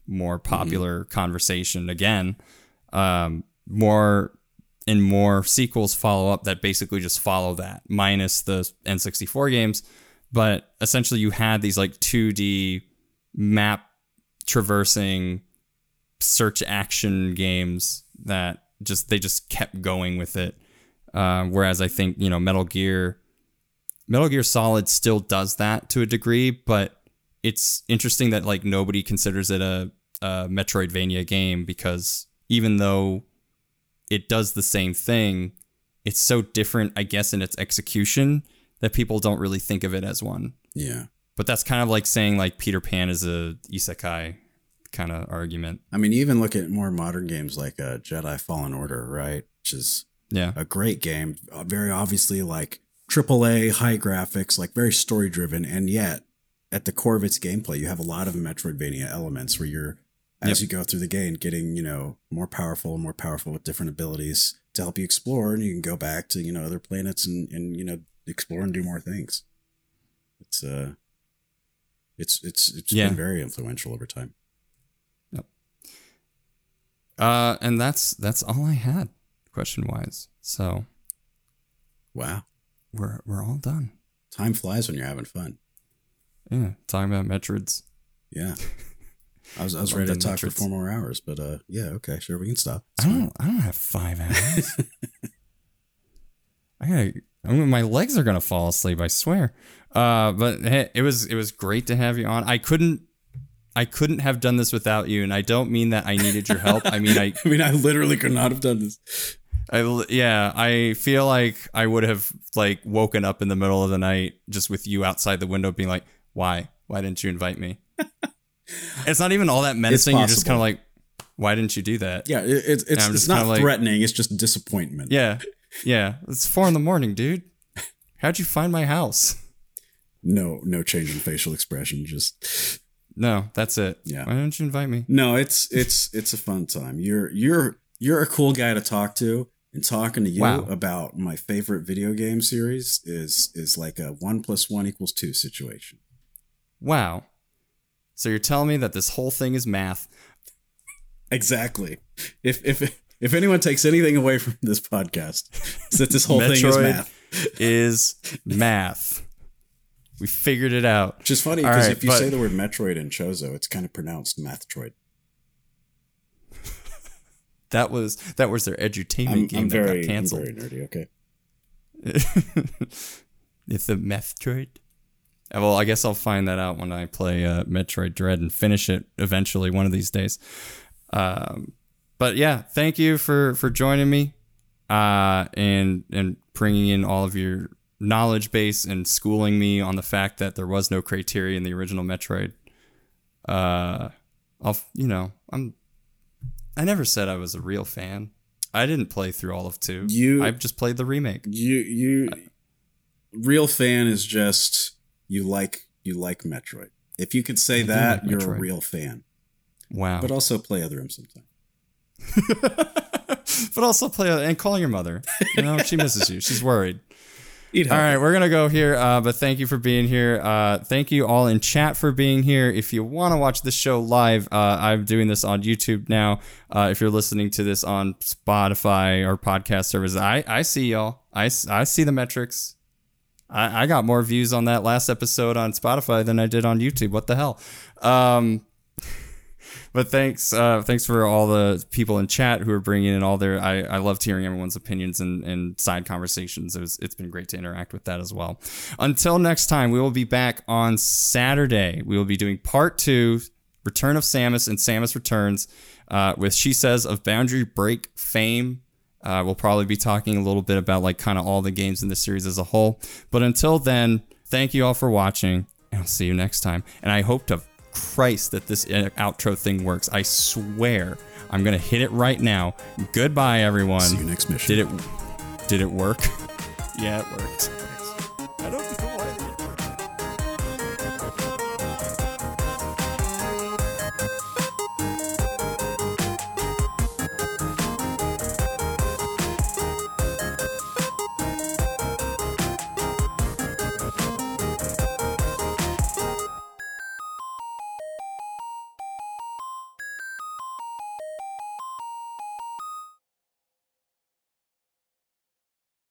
more mm-hmm. popular mm-hmm. conversation again. Um, more and more sequels follow up that basically just follow that, minus the N64 games. But essentially, you had these like 2D map traversing search action games that just they just kept going with it. Uh, whereas I think you know Metal Gear, Metal Gear Solid still does that to a degree, but it's interesting that like nobody considers it a, a Metroidvania game because even though it does the same thing, it's so different, I guess, in its execution that people don't really think of it as one. Yeah. But that's kind of like saying like Peter Pan is a isekai kind of argument. I mean, you even look at more modern games like uh, Jedi Fallen Order, right? Which is yeah a great game, uh, very obviously like AAA, high graphics, like very story driven, and yet at the core of its gameplay, you have a lot of Metroidvania elements where you're as yep. you go through the game getting you know more powerful, and more powerful with different abilities to help you explore, and you can go back to you know other planets and and you know explore and do more things. It's uh, it's it's it's Yeah. been very influential over time. Yep. Uh, and that's that's all I had question wise. So Wow, we're we're all done. time flies when you're having fun. Yeah, talking about Metroids. Yeah. <laughs> I was I was ready to talk for four more hours, but uh, yeah, okay, sure, we can stop. It's I fine. don't I don't have five <laughs> hours. I gotta. I mean, my legs are gonna fall asleep. I swear. Uh, but hey, it was it was great to have you on. I couldn't. I couldn't have done this without you, and I don't mean that I needed your help. I mean, I <laughs> I mean, I literally could not have done this. I yeah, I feel like I would have like woken up in the middle of the night just with you outside the window being like, "Why? Why didn't you invite me?" <laughs> it's not even all that menacing. You're just kind of like, "Why didn't you do that?" Yeah, it, it's it's, it's not like- threatening. It's just disappointment. Yeah. Yeah. It's 4 in the morning, dude. How'd you find my house? No, no change in facial expression. Just No, that's it. Yeah. Why didn't you invite me? no. It's it's it's a fun time. You're you're you're a cool guy to talk to, and talking to you Wow. about my favorite video game series is is like a one plus one equals two situation. Wow. So you're telling me that this whole thing is math? Exactly. If if if anyone takes anything away from this podcast, it's that this whole thing is math. is math. We figured it out. Which is funny because right, if you but- say the word Metroid in Chozo, it's kind of pronounced Mathtroid. That was that was their edutainment I'm, game I'm that very, got I'm canceled. very nerdy. Okay. <laughs> It's the Metroid. Well, I guess I'll find that out when I play uh, Metroid Dread and finish it eventually one of these days. Um, but yeah, thank you for for joining me, uh, and and bringing in all of your knowledge base and schooling me on the fact that there was no Crateria in the original Metroid. Uh, I'll you know I'm. I never said I was a real fan. I didn't play through all of two. You- I've just played the remake. You you real fan is just you like you like Metroid. If you could say do that, like you're a real fan. Wow. But also play Other M sometime. <laughs> but also play and call your mother. You know, she misses you. She's worried. <laughs> All we're gonna go here. Uh, but thank you for being here. Uh, thank you all in chat for being here. If you want to watch the show live, uh, I'm doing this on YouTube now. Uh, if you're listening to this on Spotify or podcast services, I, I see y'all. I I see the metrics. I, I got more views on that last episode on Spotify than I did on YouTube. What the hell? Um, <laughs> but thanks, uh, thanks for all the people in chat who are bringing in all their. I, I loved hearing everyone's opinions and, and side conversations. It was, it's been great to interact with that as well. Until next time, we will be back on Saturday. We will be doing part two, Return of Samus and Samus Returns, uh, with She Says of Boundary Break fame. Uh, we'll probably be talking a little bit about like kind of all the games in the series as a whole. But until then, thank you all for watching, and I'll see you next time. And I hope to Christ that this uh, outro thing works. I swear I'm gonna hit it right now. Goodbye, everyone. See you next mission. Did it? Did it work? yeah, it worked. <laughs>